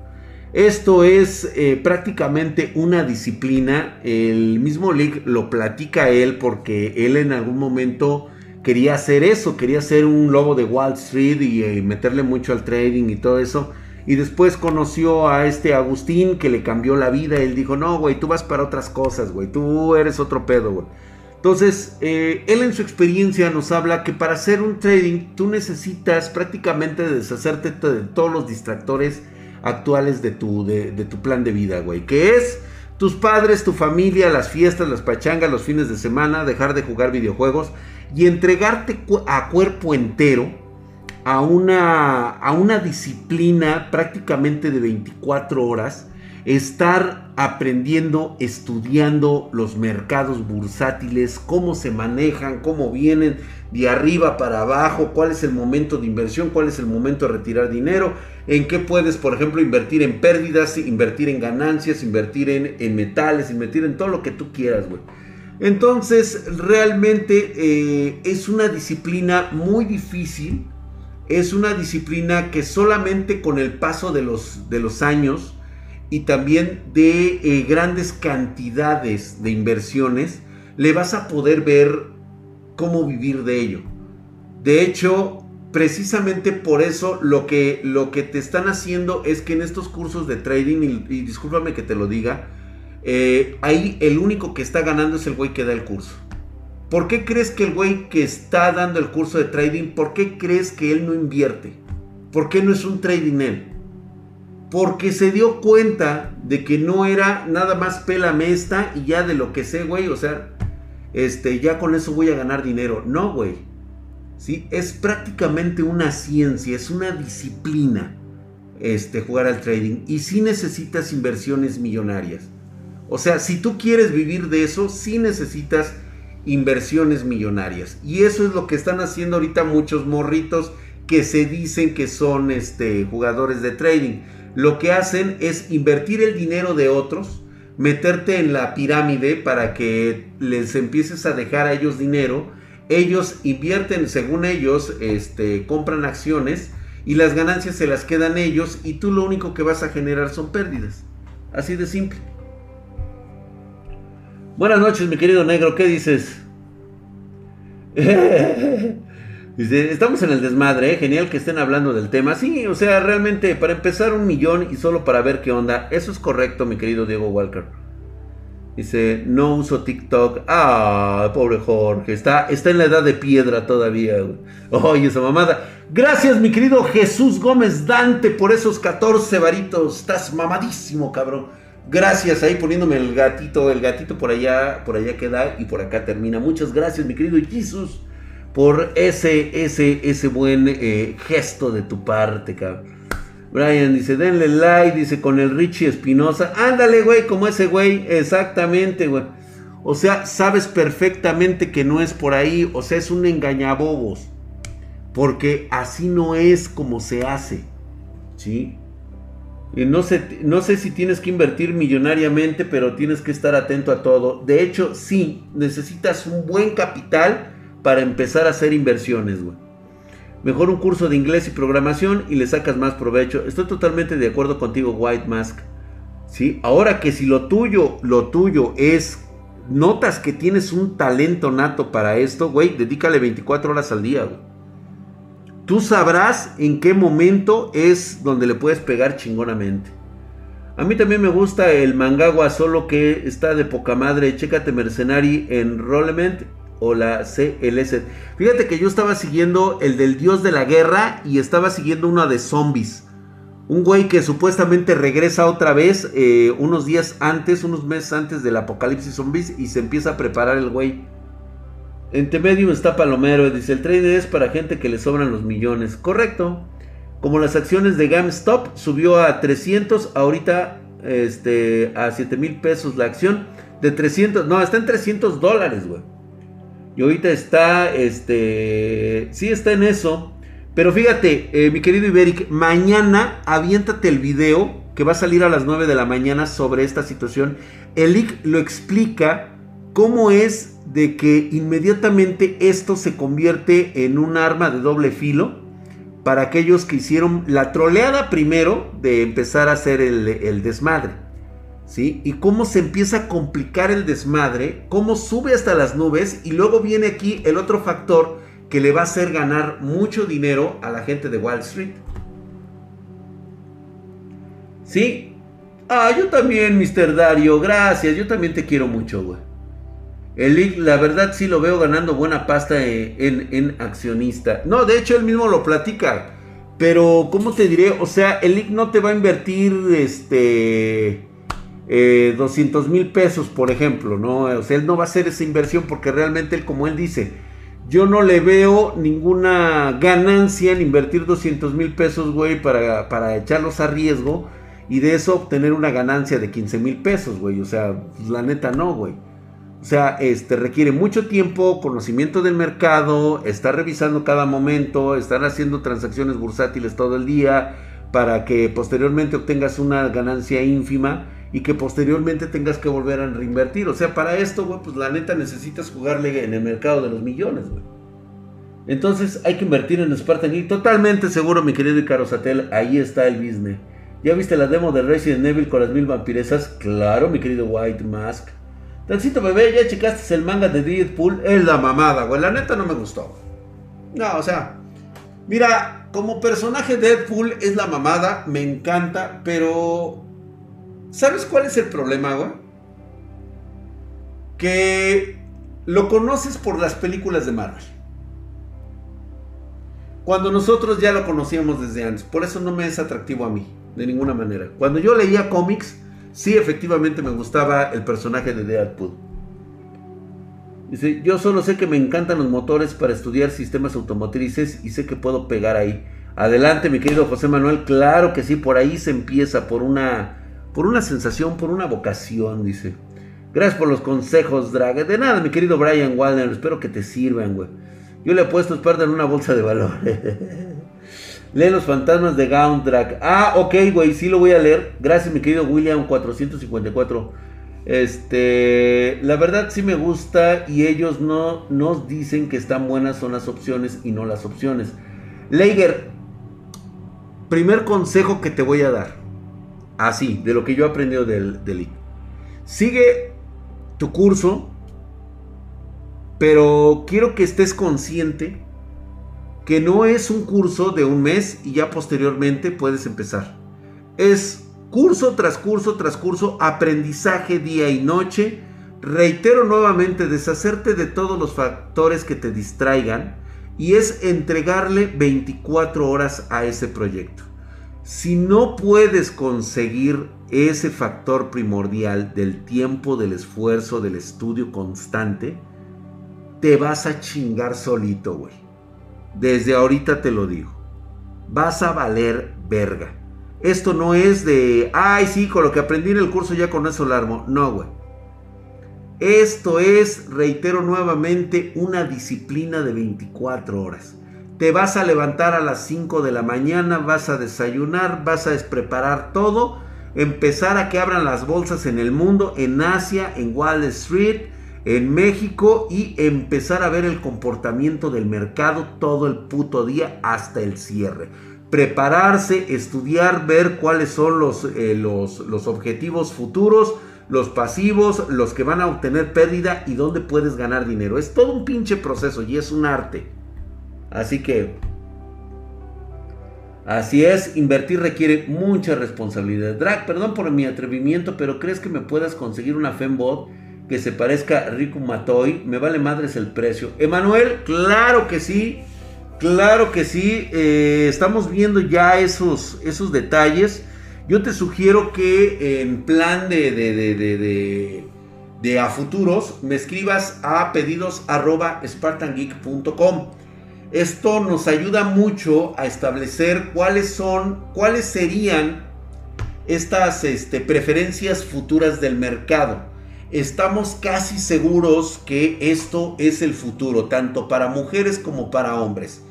Esto es eh, prácticamente una disciplina. El mismo League lo platica él porque él en algún momento quería hacer eso, quería ser un lobo de Wall Street y, eh, meterle mucho al trading y todo eso. Y después conoció a este Agustín que le cambió la vida. Él dijo, no, güey, tú vas para otras cosas, güey. Tú eres otro pedo, güey. Entonces, eh, él en su experiencia nos habla que para hacer un trading tú necesitas prácticamente deshacerte de todos los distractores actuales de tu, de, tu plan de vida, güey. Que es tus padres, tu familia, las fiestas, las pachangas, los fines de semana, dejar de jugar videojuegos y entregarte a cuerpo entero a una, a una disciplina prácticamente de 24 horas estar aprendiendo, estudiando los mercados bursátiles, cómo se manejan, cómo vienen de arriba para abajo, cuál es el momento de inversión, cuál es el momento de retirar dinero, en qué puedes, por ejemplo, invertir en pérdidas, invertir en ganancias, invertir en, metales, invertir en todo lo que tú quieras, güey. Entonces, realmente eh, es una disciplina muy difícil, es una disciplina que solamente con el paso de los, de los años, y también de eh, grandes cantidades de inversiones, le vas a poder ver cómo vivir de ello. De hecho, precisamente por eso lo que, lo que te están haciendo es que en estos cursos de trading, y, discúlpame que te lo diga, eh, ahí el único que está ganando es el güey que da el curso. ¿Por qué crees que el güey que está dando el curso de trading, por qué crees que él no invierte? ¿Por qué no es un trading él? porque se dio cuenta de que no era nada más pélame esta y ya de lo que sé, güey, o sea, este, ya con eso voy a ganar dinero. No, güey. Es prácticamente una ciencia, es una disciplina este, jugar al trading. Y sí necesitas inversiones millonarias. O sea, si tú quieres vivir de eso, sí necesitas inversiones millonarias. Y eso es lo que están haciendo ahorita muchos morritos que se dicen que son este, jugadores de trading. Lo que hacen es invertir el dinero de otros, meterte en la pirámide para que les empieces a dejar a ellos dinero. Ellos invierten, según ellos, este, compran acciones y las ganancias se las quedan ellos y tú lo único que vas a generar son pérdidas. Así de simple. Buenas noches, mi querido negro, ¿qué dices? Dice, estamos en el desmadre, ¿eh? genial que estén hablando del tema. Sí, o sea, realmente para empezar un millón y solo para ver qué onda. Eso es correcto, mi querido Diego Walker. Dice, no uso TikTok. Ah, pobre Jorge. Está, está en la edad de piedra todavía. Oye, esa mamada. Gracias, mi querido Jesús Gómez Dante, por esos 14 varitos. Estás mamadísimo, cabrón. Gracias ahí poniéndome el gatito. El gatito por allá, por allá queda y por acá termina. Muchas gracias, mi querido Jesús, por ese, ese, ese buen eh, gesto de tu parte, cabrón. Brian dice, denle like, dice, con el Richie Espinosa. Ándale, güey, como ese güey. Exactamente, güey. O sea, sabes perfectamente que no es por ahí. O sea, es un engañabobos. Porque así no es como se hace. ¿Sí? No sé, no sé si tienes que invertir millonariamente, pero tienes que estar atento a todo. De hecho, sí, necesitas un buen capital para empezar a hacer inversiones, güey. Mejor un curso de inglés y programación y le sacas más provecho. Estoy totalmente de acuerdo contigo, White Mask. ¿Sí? Ahora que si lo tuyo, lo tuyo es, notas que tienes un talento nato para esto, güey, dedícale 24 horas al día, güey. Tú sabrás en qué momento es donde le puedes pegar chingonamente. A mí también me gusta el Mangagua, solo que está de poca madre. Chécate Mercenary Enrollment o la CLS. Fíjate que yo estaba siguiendo el del dios de la guerra y estaba siguiendo una de zombies. Un güey que supuestamente regresa otra vez eh, unos días antes, unos meses antes del apocalipsis zombies y se empieza a preparar el güey. En T-Medium está Palomero, dice el trade es para gente que le sobran los millones. Correcto. Como las acciones de GameStop subió a 300, ahorita este, a 7 mil pesos la acción. De 300, no, está en 300 dólares, güey. Y ahorita está, este, sí está en eso. Pero fíjate, eh, mi querido Iberic, mañana aviéntate el video que va a salir a las 9 de la mañana sobre esta situación. El lo explica cómo es de que inmediatamente esto se convierte en un arma de doble filo para aquellos que hicieron la troleada primero de empezar a hacer el desmadre. ¿Sí? Y cómo se empieza a complicar el desmadre, cómo sube hasta las nubes y luego viene aquí el otro factor que le va a hacer ganar mucho dinero a la gente de Wall Street. ¿Sí? Ah, yo también, Mr. Dario, gracias, yo también te quiero mucho, güey. El la verdad sí lo veo ganando buena pasta en, en, accionista. No, de hecho él mismo lo platica. Pero, ¿cómo te diré? O sea, el IC no te va a invertir, este eh, 200 mil pesos, por ejemplo, ¿no? O sea, él no va a hacer esa inversión porque realmente él, como él dice, yo no le veo ninguna ganancia en invertir 200 mil pesos, güey, para, para echarlos a riesgo y de eso obtener una ganancia de 15 mil pesos, güey. O sea, pues, la neta no, güey. O sea, este requiere mucho tiempo, conocimiento del mercado, estar revisando cada momento, estar haciendo transacciones bursátiles todo el día para que posteriormente obtengas una ganancia ínfima y que posteriormente tengas que volver a reinvertir. O sea, para esto, güey, pues la neta necesitas jugarle en el mercado de los millones, güey. Entonces hay que invertir en Spartan y totalmente seguro, mi querido Icaro Satel, ahí está el business. ¿Ya viste la demo de Resident Evil con las mil vampiresas? Claro, mi querido White Mask. Tancito bebé, ¿ya checaste el manga de Deadpool? Es la mamada, güey. La neta no me gustó. No, o sea, mira, como personaje Deadpool es la mamada, me encanta, pero ¿Sabes cuál es el problema, güey? Que lo conoces por las películas de Marvel. Cuando nosotros ya lo conocíamos desde antes. Por eso no me es atractivo a mí, de ninguna manera. Cuando yo leía cómics, sí efectivamente me gustaba el personaje de Deadpool. Dice, yo solo sé que me encantan los motores para estudiar sistemas automotrices y sé que puedo pegar ahí. Adelante, mi querido José Manuel. Claro que sí, por ahí se empieza, por una por una sensación, por una vocación, dice. Gracias por los consejos, Drag. De nada, mi querido Brian Walner. Espero que te sirvan, güey. Yo le he puesto espalda en una bolsa de valor. Lee los fantasmas de Gauntrak. Ah, ok, güey, sí lo voy a leer. Gracias, mi querido William 454. Este, la verdad sí me gusta y ellos no nos dicen que están buenas son las opciones y no las opciones. Leiger, primer consejo que te voy a dar. Así, de lo que yo he aprendido del, del Sigue tu curso, pero quiero que estés consciente que no es un curso de un mes y ya posteriormente puedes empezar. Es curso tras curso tras curso, aprendizaje día y noche. Reitero nuevamente, deshacerte de todos los factores que te distraigan y es entregarle 24 horas a ese proyecto. Si no puedes conseguir ese factor primordial del tiempo, del esfuerzo, del estudio constante, te vas a chingar solito, güey. Desde ahorita te lo digo. Vas a valer verga. Esto no es de, ay, sí, con lo que aprendí en el curso ya con eso largo. No, güey. Esto es, reitero nuevamente, una disciplina de 24 horas. Te vas a levantar a las 5 de la mañana, vas a desayunar, vas a despreparar todo, empezar a que abran las bolsas en el mundo, en Asia, en Wall Street, en México y empezar a ver el comportamiento del mercado todo el puto día hasta el cierre. Prepararse, estudiar, ver cuáles son los, eh, los, los objetivos futuros, los pasivos, los que van a obtener pérdida y dónde puedes ganar dinero. Es todo un pinche proceso y es un arte. Así que, así es, invertir requiere mucha responsabilidad. Drag, perdón por mi atrevimiento, pero ¿crees que me puedas conseguir una Fembot? que se parezca a Rico Matoy. Me vale madres el precio. Emanuel, claro que sí. Claro que sí. Eh, estamos viendo ya esos, esos detalles. Yo te sugiero que en plan de, de, de, a futuros me escribas a pedidos arroba. Esto nos ayuda mucho a establecer cuáles son, cuáles serían estas este, preferencias futuras del mercado. Estamos casi seguros que esto es el futuro, tanto para mujeres como para hombres.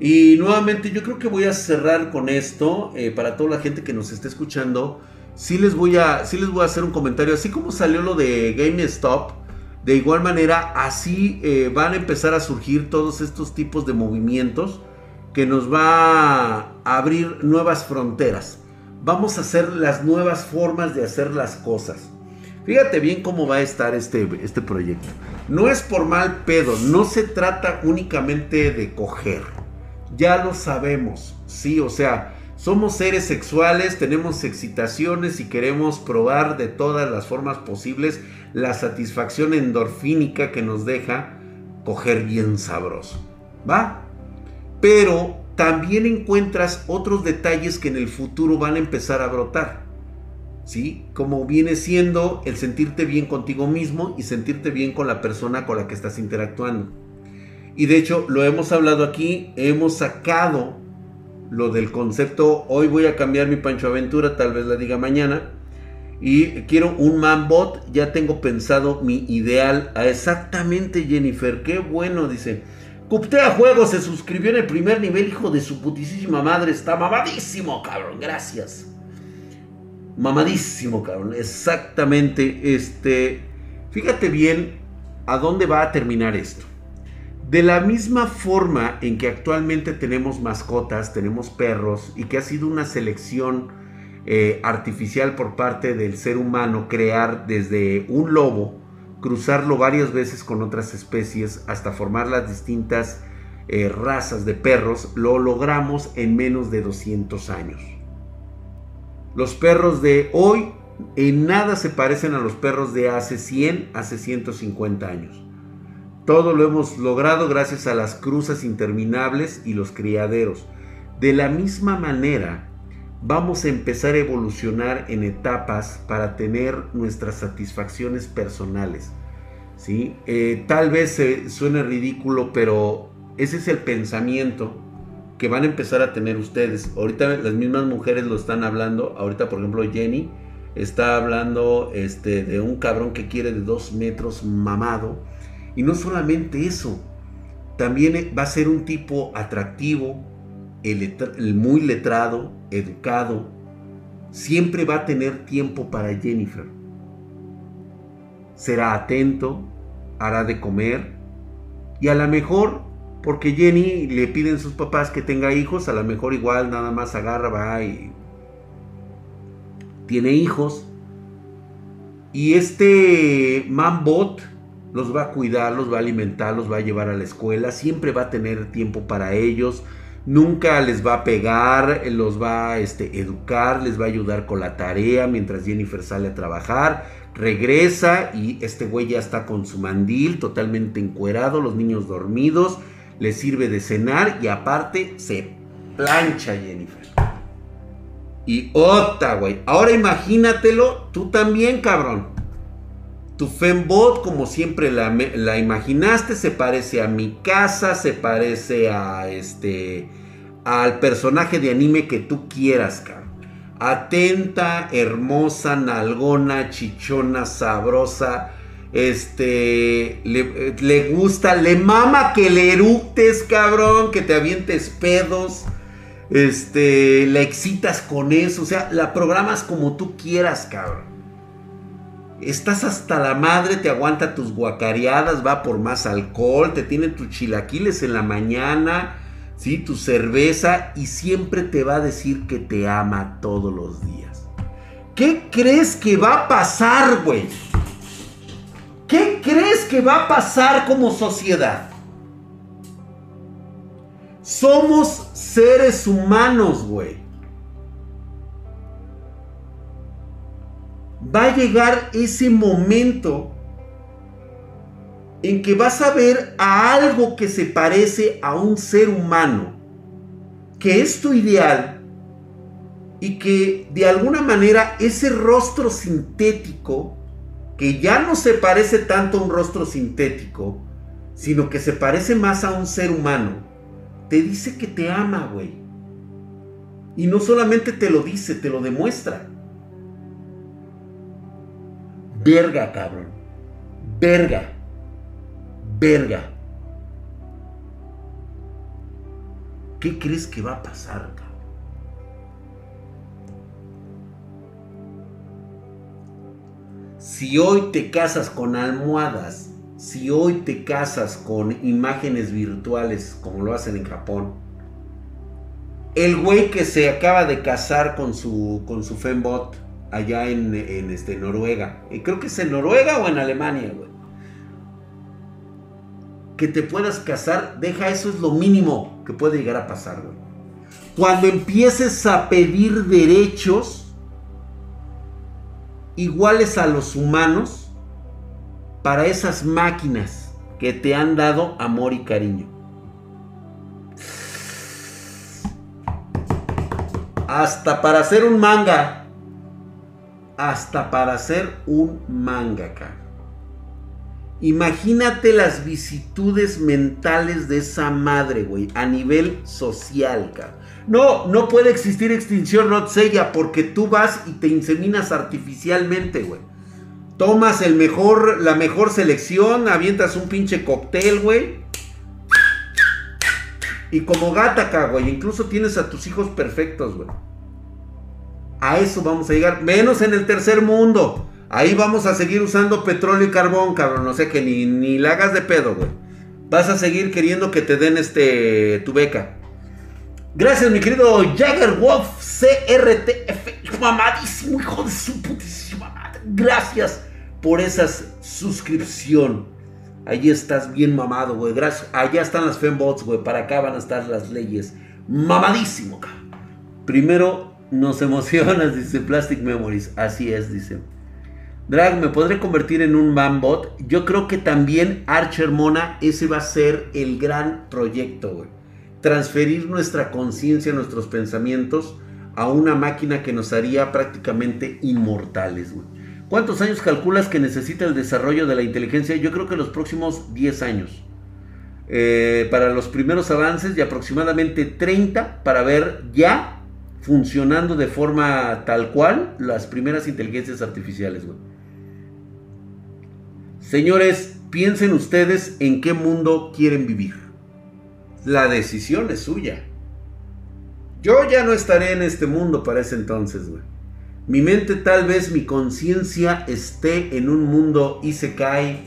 Y nuevamente yo creo que voy a cerrar con esto, eh, para toda la gente que nos esté escuchando, sí les, voy a, sí les voy a hacer un comentario, así como salió lo de GameStop, de igual manera así eh, van a empezar a surgir todos estos tipos de movimientos que nos va a abrir nuevas fronteras. Vamos a hacer las nuevas formas de hacer las cosas. Fíjate bien cómo va a estar este, este proyecto. No es por mal pedo, no se trata únicamente de coger. Ya lo sabemos, sí, o sea, somos seres sexuales, tenemos excitaciones y queremos probar de todas las formas posibles la satisfacción endorfínica que nos deja coger bien sabroso. ¿Va? Pero también encuentras otros detalles que en el futuro van a empezar a brotar. ¿sí? Como viene siendo el sentirte bien contigo mismo y sentirte bien con la persona con la que estás interactuando. Y de hecho, lo hemos hablado aquí, hemos sacado lo del concepto, hoy voy a cambiar mi Pancho Aventura, tal vez la diga mañana, y quiero un manbot, ya tengo pensado mi ideal exactamente Jennifer, qué bueno, dice. Cuptea Juegos se suscribió en el primer nivel, hijo de su putísima madre, está mamadísimo, cabrón, gracias. Mamadísimo, cabrón. Exactamente. Este. Fíjate bien a dónde va a terminar esto. De la misma forma en que actualmente tenemos mascotas, tenemos perros, y que ha sido una selección eh, artificial por parte del ser humano crear desde un lobo, cruzarlo varias veces con otras especies hasta formar las distintas eh, razas de perros, lo logramos en menos de 200 años. Los perros de hoy en nada se parecen a los perros de hace 100, hace 150 años. Todo lo hemos logrado gracias a las cruzas interminables y los criaderos. De la misma manera, vamos a empezar a evolucionar en etapas para tener nuestras satisfacciones personales. ¿sí? Eh, tal vez suene ridículo, pero ese es el pensamiento que van a empezar a tener ustedes. Ahorita las mismas mujeres lo están hablando. Ahorita, por ejemplo, Jenny está hablando este, de un cabrón que quiere de dos metros mamado. Y no solamente eso, también va a ser un tipo atractivo, el, muy letrado, educado, siempre va a tener tiempo para Jennifer. Será atento, hará de comer y a lo mejor, porque Jenny le piden sus papás que tenga hijos, a lo mejor igual nada más agarra, va y tiene hijos. Y este Manbot los va a cuidar, los va a alimentar, los va a llevar a la escuela, siempre va a tener tiempo para ellos, nunca les va a pegar, los va a este, educar, les va a ayudar con la tarea mientras Jennifer sale a trabajar, regresa y este güey ya está con su mandil totalmente encuerado, los niños dormidos, le sirve de cenar y aparte se plancha Jennifer. Y otra, güey. Ahora imagínatelo tú también, cabrón. Tu Fembot, como siempre la, imaginaste, se parece a mi casa, se parece a este. al personaje de anime que tú quieras, cabrón. Atenta, hermosa, nalgona, chichona, sabrosa. Este. Le, le gusta, le mama que le eructes, cabrón, que te avientes pedos. Este, la excitas con eso, o sea, la programas como tú quieras, cabrón. Estás hasta la madre, te aguanta tus guacareadas, va por más alcohol, te tiene tus chilaquiles en la mañana, ¿sí? tu cerveza y siempre te va a decir que te ama todos los días. ¿Qué crees que va a pasar, güey? ¿Qué crees que va a pasar como sociedad? Somos seres humanos, güey. Va a llegar ese momento en que vas a ver a algo que se parece a un ser humano, que es tu ideal, y que de alguna manera ese rostro sintético, que ya no se parece tanto a un rostro sintético, sino que se parece más a un ser humano, te dice que te ama, güey. Y no solamente te lo dice, te lo demuestra. Verga, cabrón. Verga. Verga. ¿Qué crees que va a pasar, cabrón? Si hoy te casas con almohadas, si hoy te casas con imágenes virtuales como lo hacen en Japón, el güey que se acaba de casar con su, con su fembot, allá en, este, Noruega. Y creo que es en Noruega o en Alemania, güey. Que te puedas casar, deja eso es lo mínimo que puede llegar a pasar, güey. Cuando empieces a pedir derechos iguales a los humanos para esas máquinas que te han dado amor y cariño. Hasta para hacer un manga hasta para ser un mangaka. Imagínate las vicitudes mentales de esa madre, güey, a nivel social, cabrón. No, no puede existir extinción Rotsella porque tú vas y te inseminas artificialmente, güey. Tomas el mejor, la mejor selección, avientas un pinche cóctel, güey. Y como gata, güey, incluso tienes a tus hijos perfectos, güey. A eso vamos a llegar. Menos en el tercer mundo. Ahí vamos a seguir usando petróleo y carbón, cabrón. No sé que ni, ni la hagas de pedo, güey. Vas a seguir queriendo que te den este tu beca. Gracias, mi querido Jagger Wolf CRTF. Mamadísimo, hijo de su putísima madre. Gracias por esa suscripción. Allí estás bien mamado, güey. Gracias. Allá están las fembots, güey. Para acá van a estar las leyes. Mamadísimo, cabrón. Primero nos emocionas, dice Plastic Memories. Así es, dice. Drag, ¿me podré convertir en un manbot? Yo creo que también Archer Mona, ese va a ser el gran proyecto, güey. Transferir nuestra conciencia, nuestros pensamientos a una máquina que nos haría prácticamente inmortales. ¿Cuántos años calculas que necesita el desarrollo de la inteligencia? Yo creo que los próximos 10 años. Eh, para los primeros avances y aproximadamente 30 para ver ya funcionando de forma tal cual las primeras inteligencias artificiales, Señores, piensen ustedes en qué mundo quieren vivir. La decisión es suya. Yo ya no estaré en este mundo para ese entonces, güey. Mi mente, tal vez mi conciencia esté en un mundo Isekai,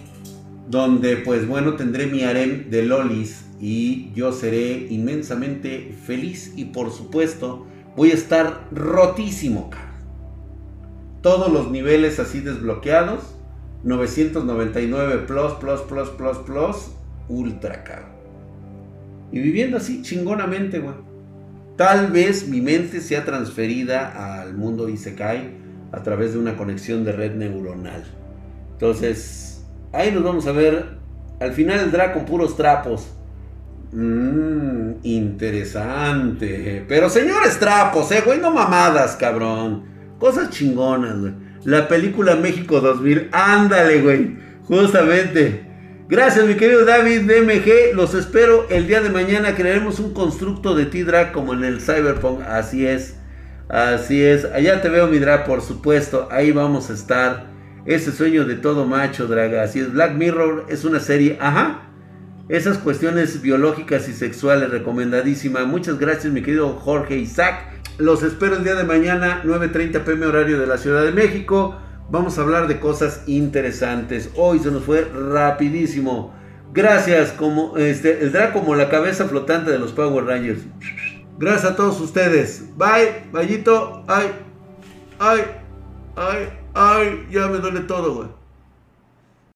donde pues bueno, tendré mi harem de lolis y yo seré inmensamente feliz y por supuesto voy a estar rotísimo, cara. Todos los niveles así desbloqueados, 999 plus, plus, plus, plus, plus, ultra, caro. Y viviendo así chingonamente, güey. Tal vez mi mente sea transferida al mundo Isekai a través de una conexión de red neuronal. Entonces, ahí nos vamos a ver. Al final el con puros trapos. Mmm, interesante. Pero señores trapos, eh, güey, no mamadas, cabrón. Cosas chingonas, güey. La película México 2000. Ándale, güey. Justamente. Gracias, mi querido David DMG. Los espero el día de mañana. Crearemos un constructo de T-Drag como en el Cyberpunk. Así es. Así es. Allá te veo, mi drag, por supuesto. Ahí vamos a estar. Ese sueño de todo macho, draga. Así es. Black Mirror es una serie. Ajá. Esas cuestiones biológicas y sexuales, recomendadísima. Muchas gracias, mi querido Jorge Isaac. Los espero el día de mañana, 9.30 pm horario de la Ciudad de México. Vamos a hablar de cosas interesantes. Hoy se nos fue rapidísimo. Gracias, como este, el como la cabeza flotante de los Power Rangers. Gracias a todos ustedes. Bye, vallito. Ay, ay, ay, ay, ya me duele todo, güey.